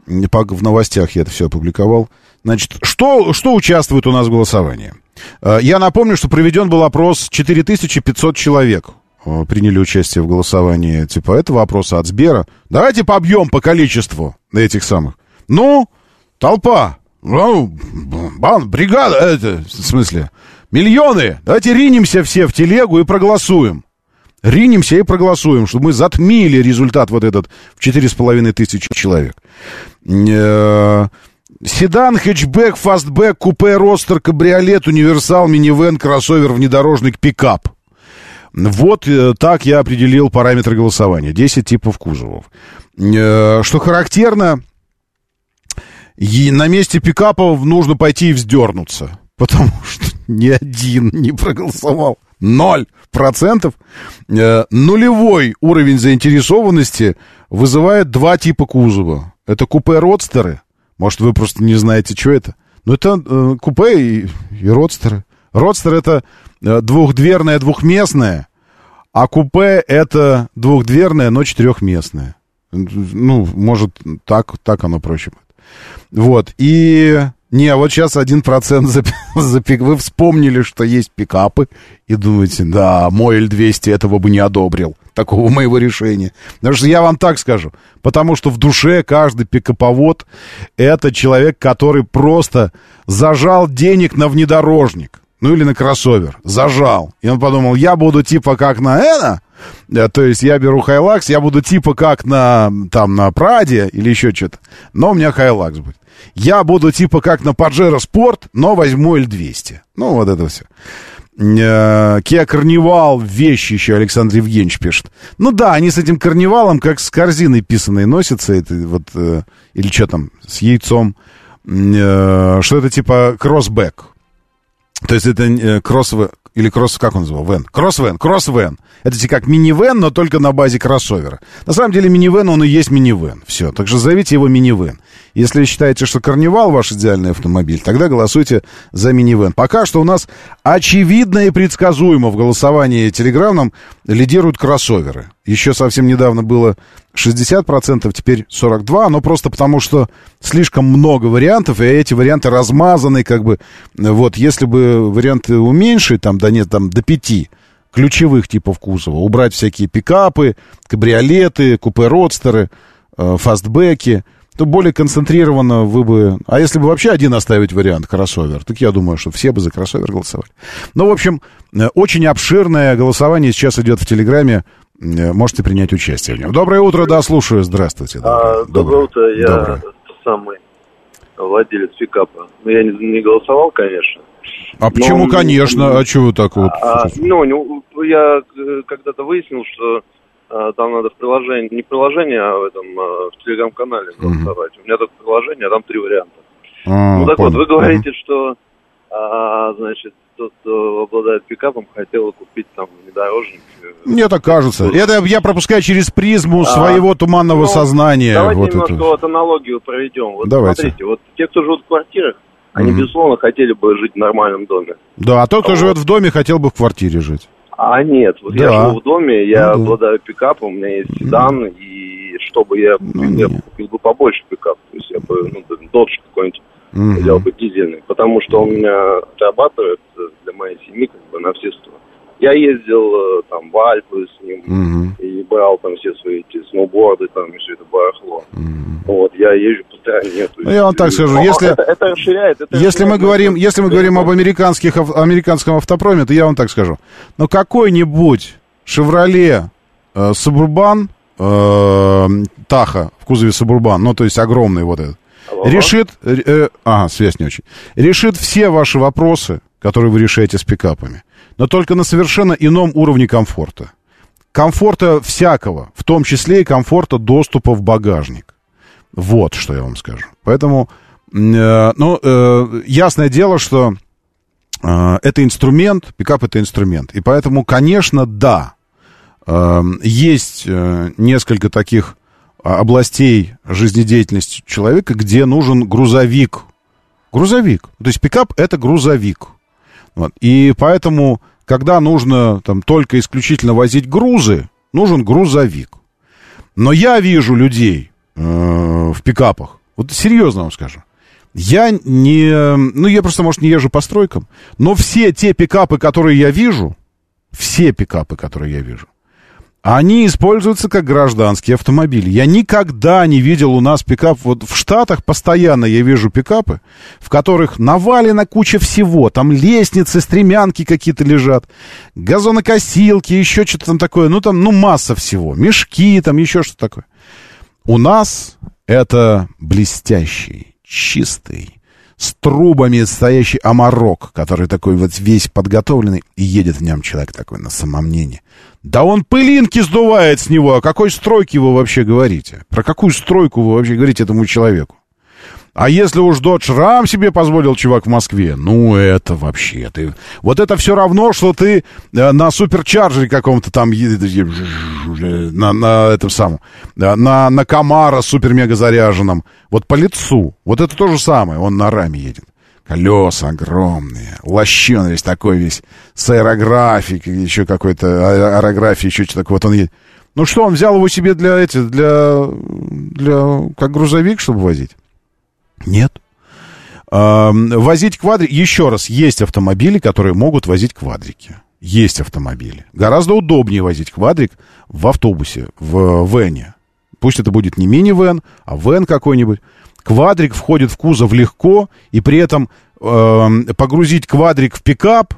В новостях я это все опубликовал. Значит, что, что участвует у нас в голосовании? Э, Я напомню, что проведен был опрос 4500 человек э, приняли участие в голосовании типа этого опроса от Сбера. Давайте побьем по количеству этих самых. Ну, толпа, ну, бан, бригада, это, в смысле, миллионы. Давайте ринемся все в телегу и проголосуем. Ринемся и проголосуем, чтобы мы затмили результат вот этот в четыре с половиной тысячи человек. Седан, хэтчбэк, фастбэк, купе, родстер, кабриолет, универсал, минивэн, кроссовер, внедорожник, пикап. Вот э, так я определил параметры голосования. 10 типов кузовов. Э, Что характерно, и на месте пикапов нужно пойти и вздернуться. Потому что ни один не проголосовал. Ноль процентов. Э, Нулевой уровень заинтересованности вызывает два типа кузова. Это купе-родстеры. Может, вы просто не знаете, что это. Но это э, купе и, и родстеры. Родстер это э, двухдверное, двухместное, а купе это двухдверное, но четырехместное. Ну, может, так, так оно проще будет. Вот, и... Не, вот сейчас один процент за, за пик. Вы вспомнили, что есть пикапы, и думаете, да, мой L200 этого бы не одобрил, такого моего решения. Потому что я вам так скажу, потому что в душе каждый пикаповод это человек, который просто зажал денег на внедорожник, ну или на кроссовер, зажал. И он подумал, я буду типа как на это, то есть я беру Hilux, я буду типа как на, там, на Prado или еще что-то, но у меня Hilux будет. Я буду типа как на Pajero Sport, но возьму L200. Ну, вот это все. Kia Carnival, вещь еще Александр Евгеньевич пишет. Ну да, они с этим Carnival ом как с корзиной писаной носятся, это вот, э, или что там, с яйцом, э, что это типа кроссбэк. То есть это э, кросс или кросс, как он называл, вен? Кросс-вен, кросс-вен. Это как минивэн, но только на базе кроссовера. На самом деле минивэн, он и есть минивэн. Все, так же зовите его минивэн. Если считаете, что Карнивал ваш идеальный автомобиль, тогда голосуйте за минивэн. Пока что у нас очевидно и предсказуемо в голосовании телеграммном лидируют кроссоверы. Еще совсем недавно было 60%, теперь 42%, но просто потому, что слишком много вариантов, и эти варианты размазаны, как бы, вот, если бы варианты уменьшить, там, до, нет, там, до 5 ключевых типов кузова, убрать всякие пикапы, кабриолеты, купе-родстеры, э, фастбеки, то более концентрированно вы бы... А если бы вообще один оставить вариант кроссовер, так я думаю, что все бы за кроссовер голосовали. Ну, в общем, э, очень обширное голосование сейчас идет в Телеграме. Э, Можете принять участие в нем. Доброе утро, да, слушаю. Здравствуйте. А, доброе утро, я Доброе. самый владелец пикапа. Ну, я не, не голосовал, конечно. А почему, Но- конечно? А чего так вот? А, ну, не- я э, когда-то выяснил, что э, там надо в приложении, не в приложении, а в этом, э, в телеграм-канале голосовать. У меня только приложение, а там три варианта. А, ну, так вот, понял. вы говорите, что, а, значит, тот, кто обладает пикапом, хотел купить там внедорожник. э, Мне так кажется. Это я пропускаю через призму А, своего туманного ну, сознания. Давайте вот немножко это. вот аналогию проведем. Вот Давайте. смотрите, вот те, кто живут в квартирах, они, Мгм. безусловно, хотели бы жить в нормальном доме. Да, а тот, кто Вот. живет в доме, хотел бы в квартире жить. А нет, вот я Да. живу в доме, я Ну да. обладаю пикапом, у меня есть седан, и чтобы я Ну, купил, я бы купил бы побольше пикап. То есть я бы, ну, додж какой-нибудь Мгм. взял бы дизельный, потому что он у меня отрабатывает для моей семьи как бы на все сто. Я ездил э, там в Альпы с ним Мгм. и брал там все свои эти сноуборды, там и все это барахло. Вот, я езжу стране. То Ну, я вам так скажу, если- это, это расширяет. это Если мы расширяет говорим, нашу- если мы говорим об американских, американском автопроме, то я вам так скажу. Но какой-нибудь Шевроле э, Сабурбан, э, Таха в кузове Сабурбан, ну, то есть огромный вот этот, решит, э, э, ага, связь не очень, решит все ваши вопросы, которые вы решаете с пикапами, но только на совершенно ином уровне комфорта. Комфорта всякого, в том числе и комфорта доступа в багажник. Вот что я вам скажу. Поэтому, э, ну, э, ясное дело, что э, это инструмент, пикап это инструмент. И поэтому, конечно, да, э, есть э, несколько таких областей жизнедеятельности человека, где нужен грузовик. Грузовик. То есть пикап это грузовик. Вот. И поэтому, когда нужно там только исключительно возить грузы, нужен грузовик. Но я вижу людей э, в пикапах. Вот серьезно вам скажу. Я не... Ну, я просто, может, не езжу по стройкам. Но все те пикапы, которые я вижу, все пикапы, которые я вижу, они используются как гражданские автомобили. Я никогда не видел у нас пикап. Вот в Штатах постоянно я вижу пикапы, в которых навалена куча всего. Там лестницы, стремянки какие-то лежат, газонокосилки, еще что-то там такое. Ну, там, ну, масса всего. Мешки, там еще что-то такое. У нас это блестящий, чистый, с трубами стоящий амарок, который такой вот весь подготовленный, и едет в нем человек такой на самомнении. Да он пылинки сдувает с него. О какой стройке вы вообще говорите? Про какую стройку вы вообще говорите этому человеку? А если уж Dodge Ram себе позволил чувак в Москве, ну это вообще ты... Вот это все равно, что ты э, на суперчарджере каком-то там на, на этом самом, э, на, на Камара супер-мега заряженном. Вот по лицу. Вот это то же самое. Он на раме едет. Колеса огромные, лощеный весь такой весь, с аэрографией, еще какой-то а- аэрографией, еще что-то. Вот он едет. Ну что, он взял его себе для эти, для, для, как грузовик, чтобы возить? Нет. Возить квадрик, еще раз, есть автомобили, которые могут возить квадрики. Есть автомобили. Гораздо удобнее возить квадрик в автобусе, в вене. Пусть это будет не мини-вен, а вен какой-нибудь. Квадрик входит в кузов легко, и при этом эм, погрузить квадрик в пикап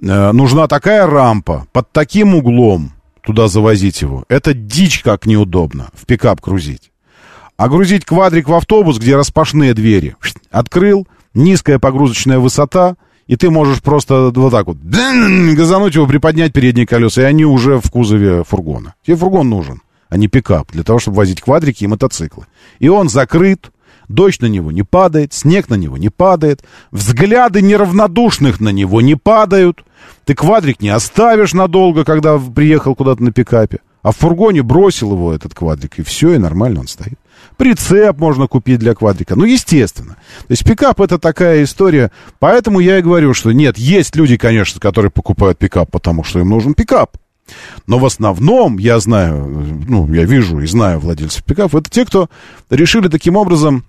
э, нужна такая рампа под таким углом туда завозить его. Это дичь как неудобно в пикап грузить. А грузить квадрик в автобус, где распашные двери, открыл, низкая погрузочная высота, и ты можешь просто вот так вот газануть его, приподнять передние колеса, и они уже в кузове фургона. Тебе фургон нужен, а не пикап, для того, чтобы возить квадрики и мотоциклы. И он закрыт, дождь на него не падает, снег на него не падает, взгляды неравнодушных на него не падают. Ты квадрик не оставишь надолго, когда приехал куда-то на пикапе. А в фургоне бросил его этот квадрик, и все, и нормально он стоит. Прицеп можно купить для квадрика. Ну, естественно. То есть пикап это такая история. Поэтому я и говорю, что нет, есть люди, конечно, которые покупают пикап, потому что им нужен пикап. Но в основном, я знаю, ну, я вижу и знаю владельцев пикапов, это те, кто решили таким образом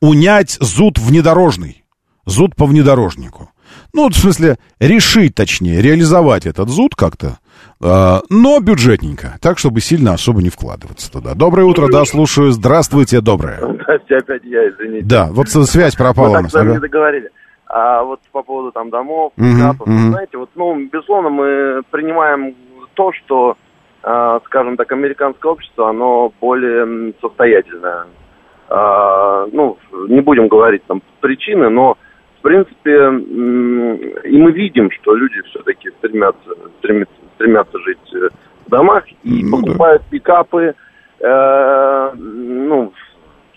унять зуд внедорожный. Зуд по внедорожнику. Ну, в смысле, решить, точнее, реализовать этот зуд как-то, но бюджетненько, так, чтобы сильно особо не вкладываться туда. Доброе утро, да, слушаю. Здравствуйте, доброе. Здрасте, опять я, извините. Да, вот связь пропала Мы у нас. ага. не договорили. А вот по поводу там домов, мгм. знаете, вот, ну, безусловно, мы принимаем то, что, а, скажем так, американское общество, оно более состоятельное. А, ну, не будем говорить там причины, но в принципе, и мы видим, что люди все-таки стремятся, стремятся, стремятся жить э, в домах и покупают пикапы, э, ну,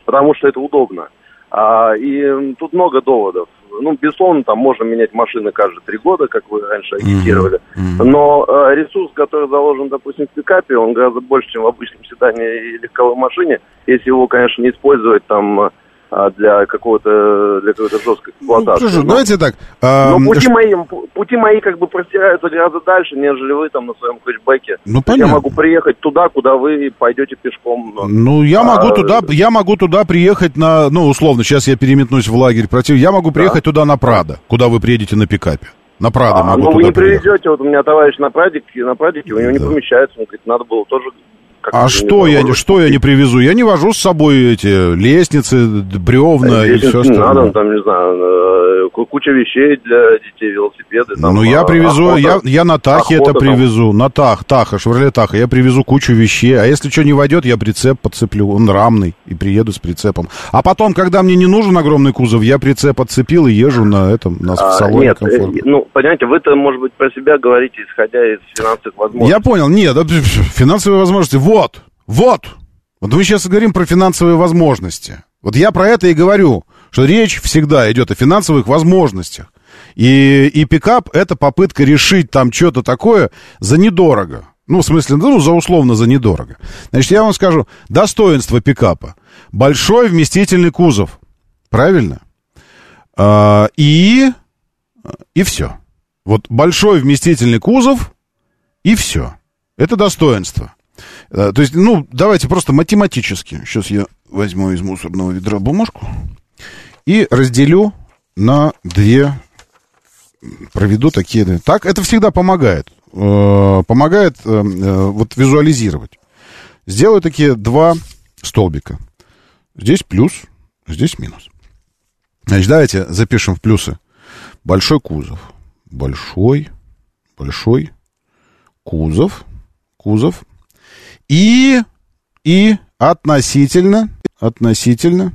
потому что это удобно. А, и тут много доводов. Ну, безусловно, там можно менять машины каждые три года, как вы раньше агитировали. Но э, ресурс, который заложен, допустим, в пикапе, он гораздо больше, чем в обычном седане и легковой машине, если его, конечно, не использовать там э, для какого-то для какой-то жесткой эксплуатации. Слушай, Но- давайте так. но ам, пути ш- мои, пути мои как бы простираются гораздо дальше, нежели вы там на своем хэтчбеке. Ну, есть Я понятно. могу приехать туда, куда вы пойдете пешком. Ну, я могу А, туда, я могу туда приехать на, ну, условно, сейчас я переметнусь в лагерь против, я могу приехать туда на Прадо, куда вы приедете на пикапе. На Прадо А, могу ну, вы не приехать. привезете, вот у меня товарищ на прадике, на прадике, у него не помещается, он говорит, надо было тоже А что я, не- что я не привезу? Я не вожу с собой эти лестницы, бревна и Здесь все надо, остальное. ну, там, не знаю, э, ку- куча вещей для детей, велосипеды. Там, Ну, я а, привезу, охота- я, я на Тахе это охота там. привезу. На Тах, Таха, Шевроле Таха. Я привезу кучу вещей. А если что не войдет, я прицеп подцеплю. Он рамный. И приеду с прицепом. А потом, когда мне не нужен огромный кузов, я прицеп отцепил и езжу на этом, на А, салоне нет, комфортно. э, ну, понимаете, вы-то, может быть, про себя говорите, исходя из финансовых возможностей. Я понял. Нет, финансовые возможности. Вот, вот. Вот мы сейчас говорим про финансовые возможности. Вот я про это и говорю, что речь всегда идет о финансовых возможностях. И, и пикап — это попытка решить там что-то такое за недорого. Ну, в смысле, ну, за условно за недорого. Значит, я вам скажу, достоинство пикапа. Большой вместительный кузов. Правильно? А, и... И все. Вот большой вместительный кузов, и все. Это достоинство. Э, То есть, ну, давайте просто математически. Сейчас я возьму из мусорного ведра бумажку и разделю на две, проведу такие... Так, это всегда помогает. Э, Помогает э, вот визуализировать. Сделаю такие два столбика. Здесь плюс, здесь минус. Значит, давайте запишем в плюсы. Большой кузов. Большой, большой кузов. Кузов. И, и относительно, относительно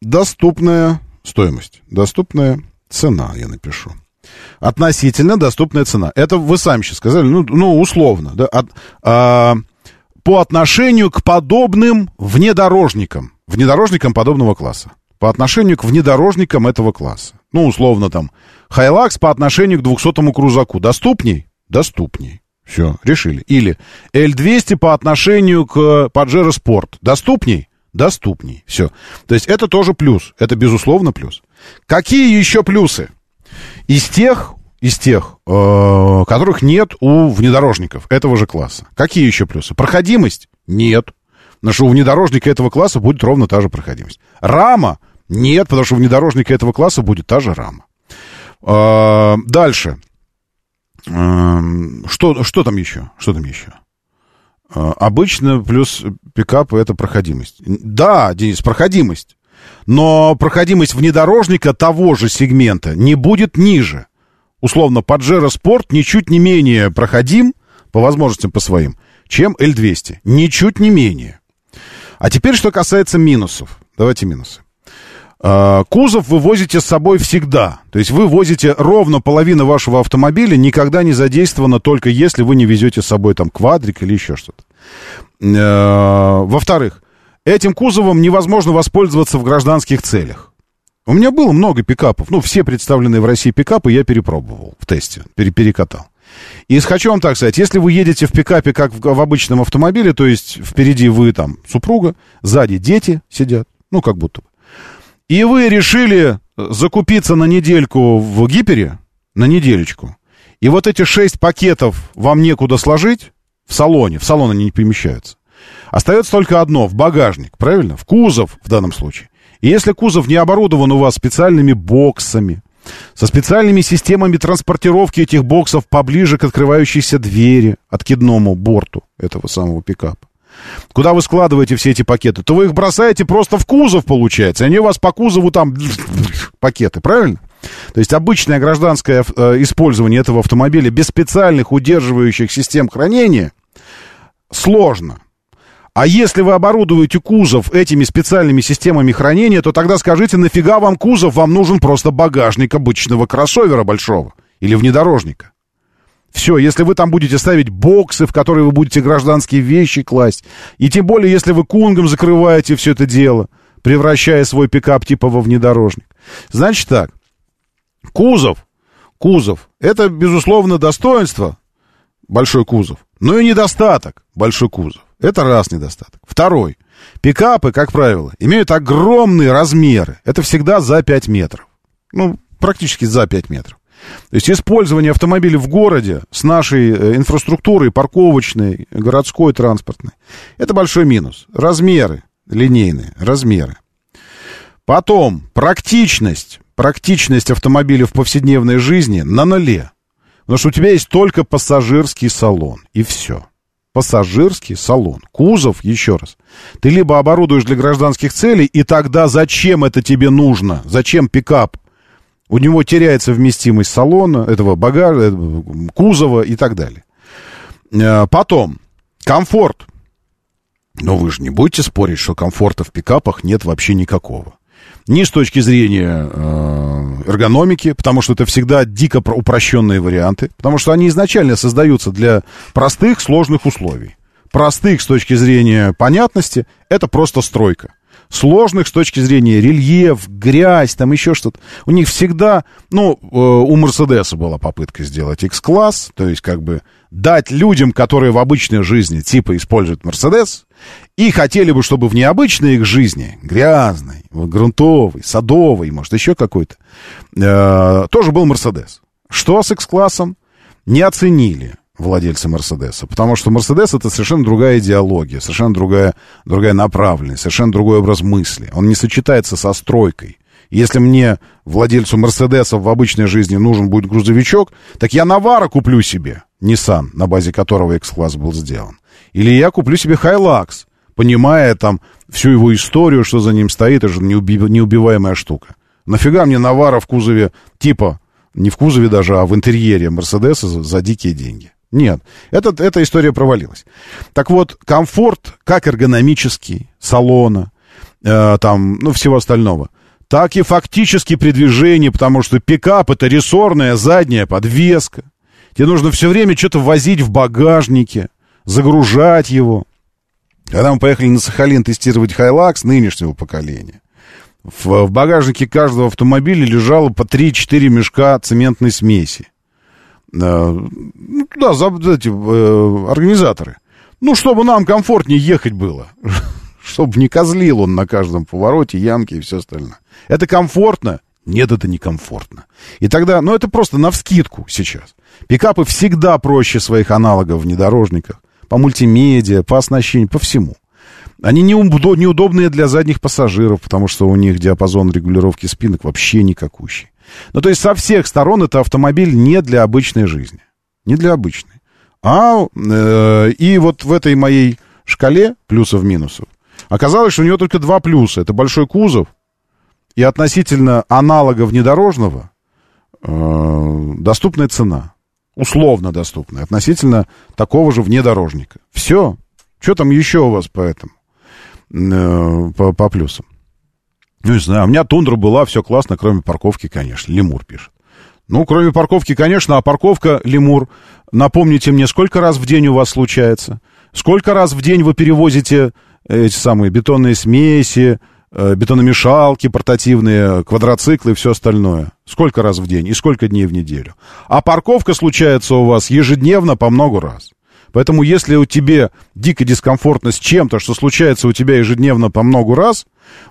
доступная стоимость. Доступная цена, я напишу. Относительно доступная цена. Это вы сами сейчас сказали, ну, ну условно, да, от, а, по отношению к подобным внедорожникам, внедорожникам подобного класса. По отношению к внедорожникам этого класса. Ну, условно там, Хайлакс по отношению к 200-му крузаку. Доступней? Доступней. Все, решили. Или L200 по отношению к Pajero Sport. Доступней? Доступней. Все. То есть это тоже плюс. Это безусловно плюс. Какие еще плюсы? Из тех, из тех, э, которых нет у внедорожников этого же класса. Какие еще плюсы? Проходимость? Нет. Потому что у внедорожника этого класса будет ровно та же проходимость. Рама? Нет, потому что у внедорожника этого класса будет та же рама. Э, дальше. Э, что, что там еще? Что там еще? Э, обычно плюс пикапа это проходимость. Да, Денис, проходимость. Но проходимость внедорожника того же сегмента не будет ниже. Условно, Pajero Sport ничуть не менее проходим, по возможностям по своим, чем L200. Ничуть не менее. А теперь, что касается минусов. Давайте минусы. А, Кузов вы возите с собой всегда. То есть вы возите ровно половину вашего автомобиля, никогда не задействовано, только если вы не везете с собой там квадрик или еще что-то. Э, Во-вторых, этим кузовом невозможно воспользоваться в гражданских целях. У меня было много пикапов. Ну, все представленные в России пикапы я перепробовал в тесте, пере- перекатал. И хочу вам так сказать, если вы едете в пикапе, как в, в обычном автомобиле, то есть впереди вы там супруга, сзади дети сидят, ну, как будто бы, и вы решили закупиться на недельку в гипере, на неделечку, и вот эти шесть пакетов вам некуда сложить в салоне, в салон они не помещаются. Остается только одно, в багажник, правильно? В кузов в данном случае. И если кузов не оборудован у вас специальными боксами, со специальными системами транспортировки этих боксов поближе к открывающейся двери, откидному борту этого самого пикапа, куда вы складываете все эти пакеты, то вы их бросаете просто в кузов, получается. Они у вас по кузову там пакеты, правильно? То есть обычное гражданское э, использование этого автомобиля без специальных удерживающих систем хранения сложно. А если вы оборудуете кузов этими специальными системами хранения, то тогда скажите, нафига вам кузов? Вам нужен просто багажник обычного кроссовера большого или внедорожника. Все, если вы там будете ставить боксы, в которые вы будете гражданские вещи класть, и тем более, если вы кунгом закрываете все это дело, превращая свой пикап типа во внедорожник. Значит так, кузов, кузов, это, безусловно, достоинство, большой кузов, но и недостаток, большой кузов. Это раз недостаток. Второй. Пикапы, как правило, имеют огромные размеры. Это всегда за 5 метров. Ну, практически за 5 метров. То есть использование автомобиля в городе с нашей э, инфраструктурой, парковочной, городской, транспортной, это большой минус. Размеры линейные, размеры. Потом, практичность. Практичность автомобиля в повседневной жизни на нуле. Потому что у тебя есть только пассажирский салон. И все. пассажирский салон. Кузов, еще раз. Ты либо оборудуешь для гражданских целей, и тогда зачем это тебе нужно? Зачем пикап? У него теряется вместимость салона, этого багажа, э, кузова и так далее. Э, Потом, комфорт. Но вы же не будете спорить, что комфорта в пикапах нет вообще никакого. Ни с точки зрения э, эргономики, потому что это всегда дико про- упрощенные варианты, потому что они изначально создаются для простых, сложных условий. Простых с точки зрения понятности, это просто стройка. Сложных с точки зрения рельеф, грязь, там еще что-то. У них всегда, ну, э, у Мерседеса была попытка сделать X-класс, то есть как бы дать людям, которые в обычной жизни типа используют Мерседес, и хотели бы, чтобы в необычной их жизни, грязной, грунтовой, садовой, может, еще какой-то, э, тоже был Мерседес. Что с X-классом? Не оценили владельцы Мерседеса, потому что Мерседес это совершенно другая идеология, совершенно другая, другая направленность, совершенно другой образ мысли. Он не сочетается со стройкой. Если мне, владельцу Мерседеса в обычной жизни нужен будет грузовичок, так я Навара куплю себе, Nissan, на базе которого X-класс был сделан. Или я куплю себе Hilux, понимая там всю его историю, что за ним стоит, это же неуби- неубиваемая штука. Нафига мне Навара в кузове, типа, не в кузове даже, а в интерьере Мерседеса за дикие деньги? Нет, этот, эта история провалилась. Так вот, комфорт, как эргономический, салона, э, там, ну, всего остального, так и фактически при движении, потому что пикап это рессорная задняя подвеска. Тебе нужно все время что-то возить в багажнике, загружать его. Когда мы поехали на Сахалин тестировать Хайлакс нынешнего поколения, в, в багажнике каждого автомобиля лежало по 3-4 мешка цементной смеси. Э, ну, туда за, эти, э, организаторы. Ну, чтобы нам комфортнее ехать было. Чтобы не козлил он на каждом повороте, ямки и все остальное. Это комфортно? Нет, это не комфортно. И тогда, ну, это просто навскидку сейчас. Пикапы всегда проще своих аналогов внедорожниках. По мультимедиа, по оснащению, по всему. Они неудо- неудобные для задних пассажиров, потому что у них диапазон регулировки спинок вообще никакущий. Ну, то есть со всех сторон это автомобиль не для обычной жизни. Не для обычной. А э, и вот в этой моей шкале плюсов-минусов оказалось, что у него только два плюса. Это большой кузов и относительно аналога внедорожного э, доступная цена. Условно доступная. Относительно такого же внедорожника. Все. Что там еще у вас по этому? Э, по, по плюсам. Ну, не знаю, у меня тундра была, все классно, кроме парковки, конечно. Лемур пишет. Ну, кроме парковки, конечно, а парковка, Лемур, напомните мне, сколько раз в день у вас случается? Сколько раз в день вы перевозите эти самые бетонные смеси, э, бетономешалки портативные, квадроциклы и все остальное? Сколько раз в день и сколько дней в неделю? А парковка случается у вас ежедневно по много раз. Поэтому если у тебя дико дискомфортно с чем-то, что случается у тебя ежедневно по много раз,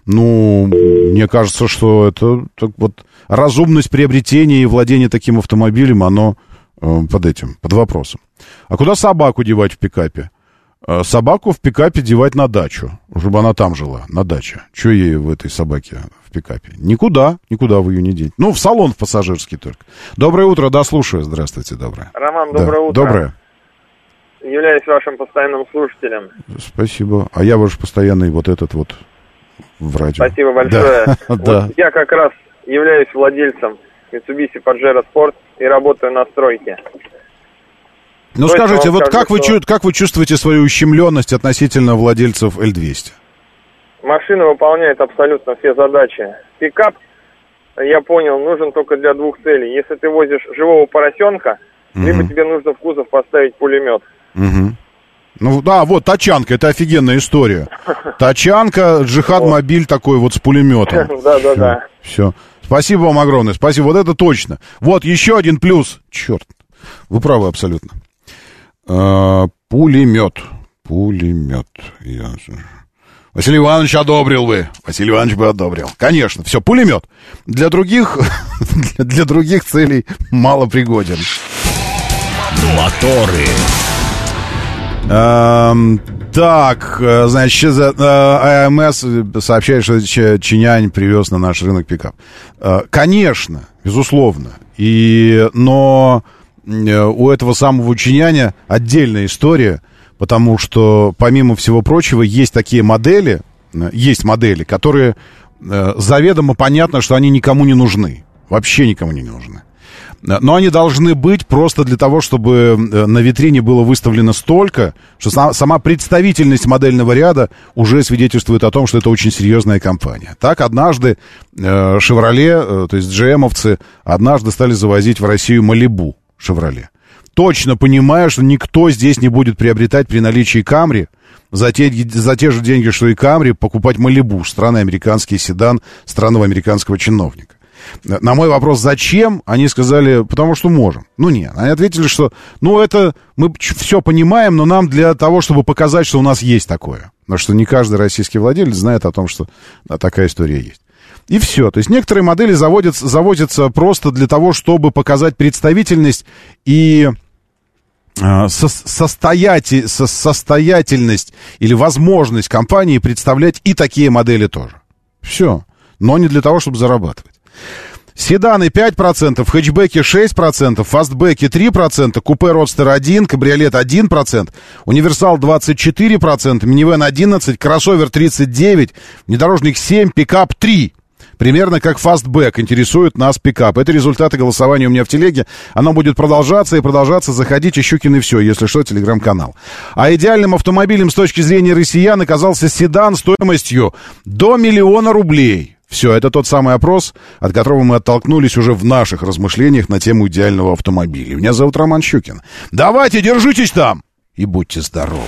ну, мне кажется, что это так вот разумность приобретения и владения таким автомобилем, оно э, под этим, под вопросом. А куда собаку девать в пикапе? Э, собаку в пикапе девать на дачу, чтобы она там жила, на даче. Че ей в этой собаке в пикапе? Никуда, никуда вы ее не деть. Ну, в салон в пассажирский только. Доброе утро, да, слушаю. Здравствуйте, доброе. Роман, Да, доброе утро. Доброе. Являюсь вашим постоянным слушателем. Спасибо. А я ваш постоянный вот этот вот в радио. Спасибо большое. Да, Вот да. Я как раз являюсь владельцем Mitsubishi Pajero Sport и работаю на стройке. Ну Точно скажите, вот скажу, как вы, что- чу- как вы чувствуете свою ущемленность относительно владельцев L200? Машина выполняет абсолютно все задачи. Пикап, я понял, нужен только для двух целей. Если ты возишь живого поросенка, либо тебе нужно в кузов поставить пулемет. Мгм. Ну да, вот тачанка, это офигенная история. Тачанка, джихад мобиль такой вот с пулеметом. Да-да-да. Все. Спасибо вам огромное. Спасибо. Вот это точно. Вот еще один плюс. Черт. Вы правы абсолютно. А, пулемет. Пулемет. Я... Василий Иванович одобрил вы. Василий Иванович бы одобрил. Конечно. Все, пулемет. Для других, для других целей мало пригоден. Моторы. Эм, так, э, значит, э, АМС сообщает, что Чинянь привез на наш рынок пикап. Э, Конечно, безусловно. И, но у этого самого Чиняня отдельная история, потому что, помимо всего прочего, есть такие модели, есть модели, которые заведомо понятно, что они никому не нужны. Вообще никому не нужны. Э, Но они должны быть просто для того, чтобы э, на витрине было выставлено столько, что сама, представительность модельного ряда уже свидетельствует о том, что это очень серьезная компания. Так однажды э, «Шевроле», то есть GM-овцы, однажды стали завозить в Россию «Малибу» «Шевроле». Точно понимая, что никто здесь не будет приобретать при наличии «Камри», за те, за те же деньги, что и «Камри», покупать «Малибу», странный американский седан странного американского чиновника. На мой вопрос, зачем, они сказали, потому что можем. Ну, нет. Они ответили, что, ну, это мы все понимаем, но нам для того, чтобы показать, что у нас есть такое. Потому что не каждый российский владелец знает о том, что да, такая история есть. И все. То есть некоторые модели заводятся, заводятся просто для того, чтобы показать представительность и э, состоятельность или возможность компании представлять и такие модели тоже. Все. Но не для того, чтобы зарабатывать. Седаны 5%, хэтчбеки 6%, фастбеки 3%, купе Родстер 1%, кабриолет 1%, универсал 24%, минивэн 11%, кроссовер 39%, внедорожник 7%, пикап 3%. Примерно как фастбэк интересует нас пикап. Это результаты голосования у меня в телеге. Оно будет продолжаться и продолжаться. Заходите, Щукин и все, если что, телеграм-канал. А идеальным автомобилем с точки зрения россиян оказался седан стоимостью до миллиона рублей. Все, это тот самый опрос, от которого мы оттолкнулись уже в наших размышлениях на тему идеального автомобиля. Меня зовут Роман Щукин. Давайте, держитесь там! И будьте здоровы.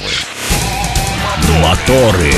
Моторы.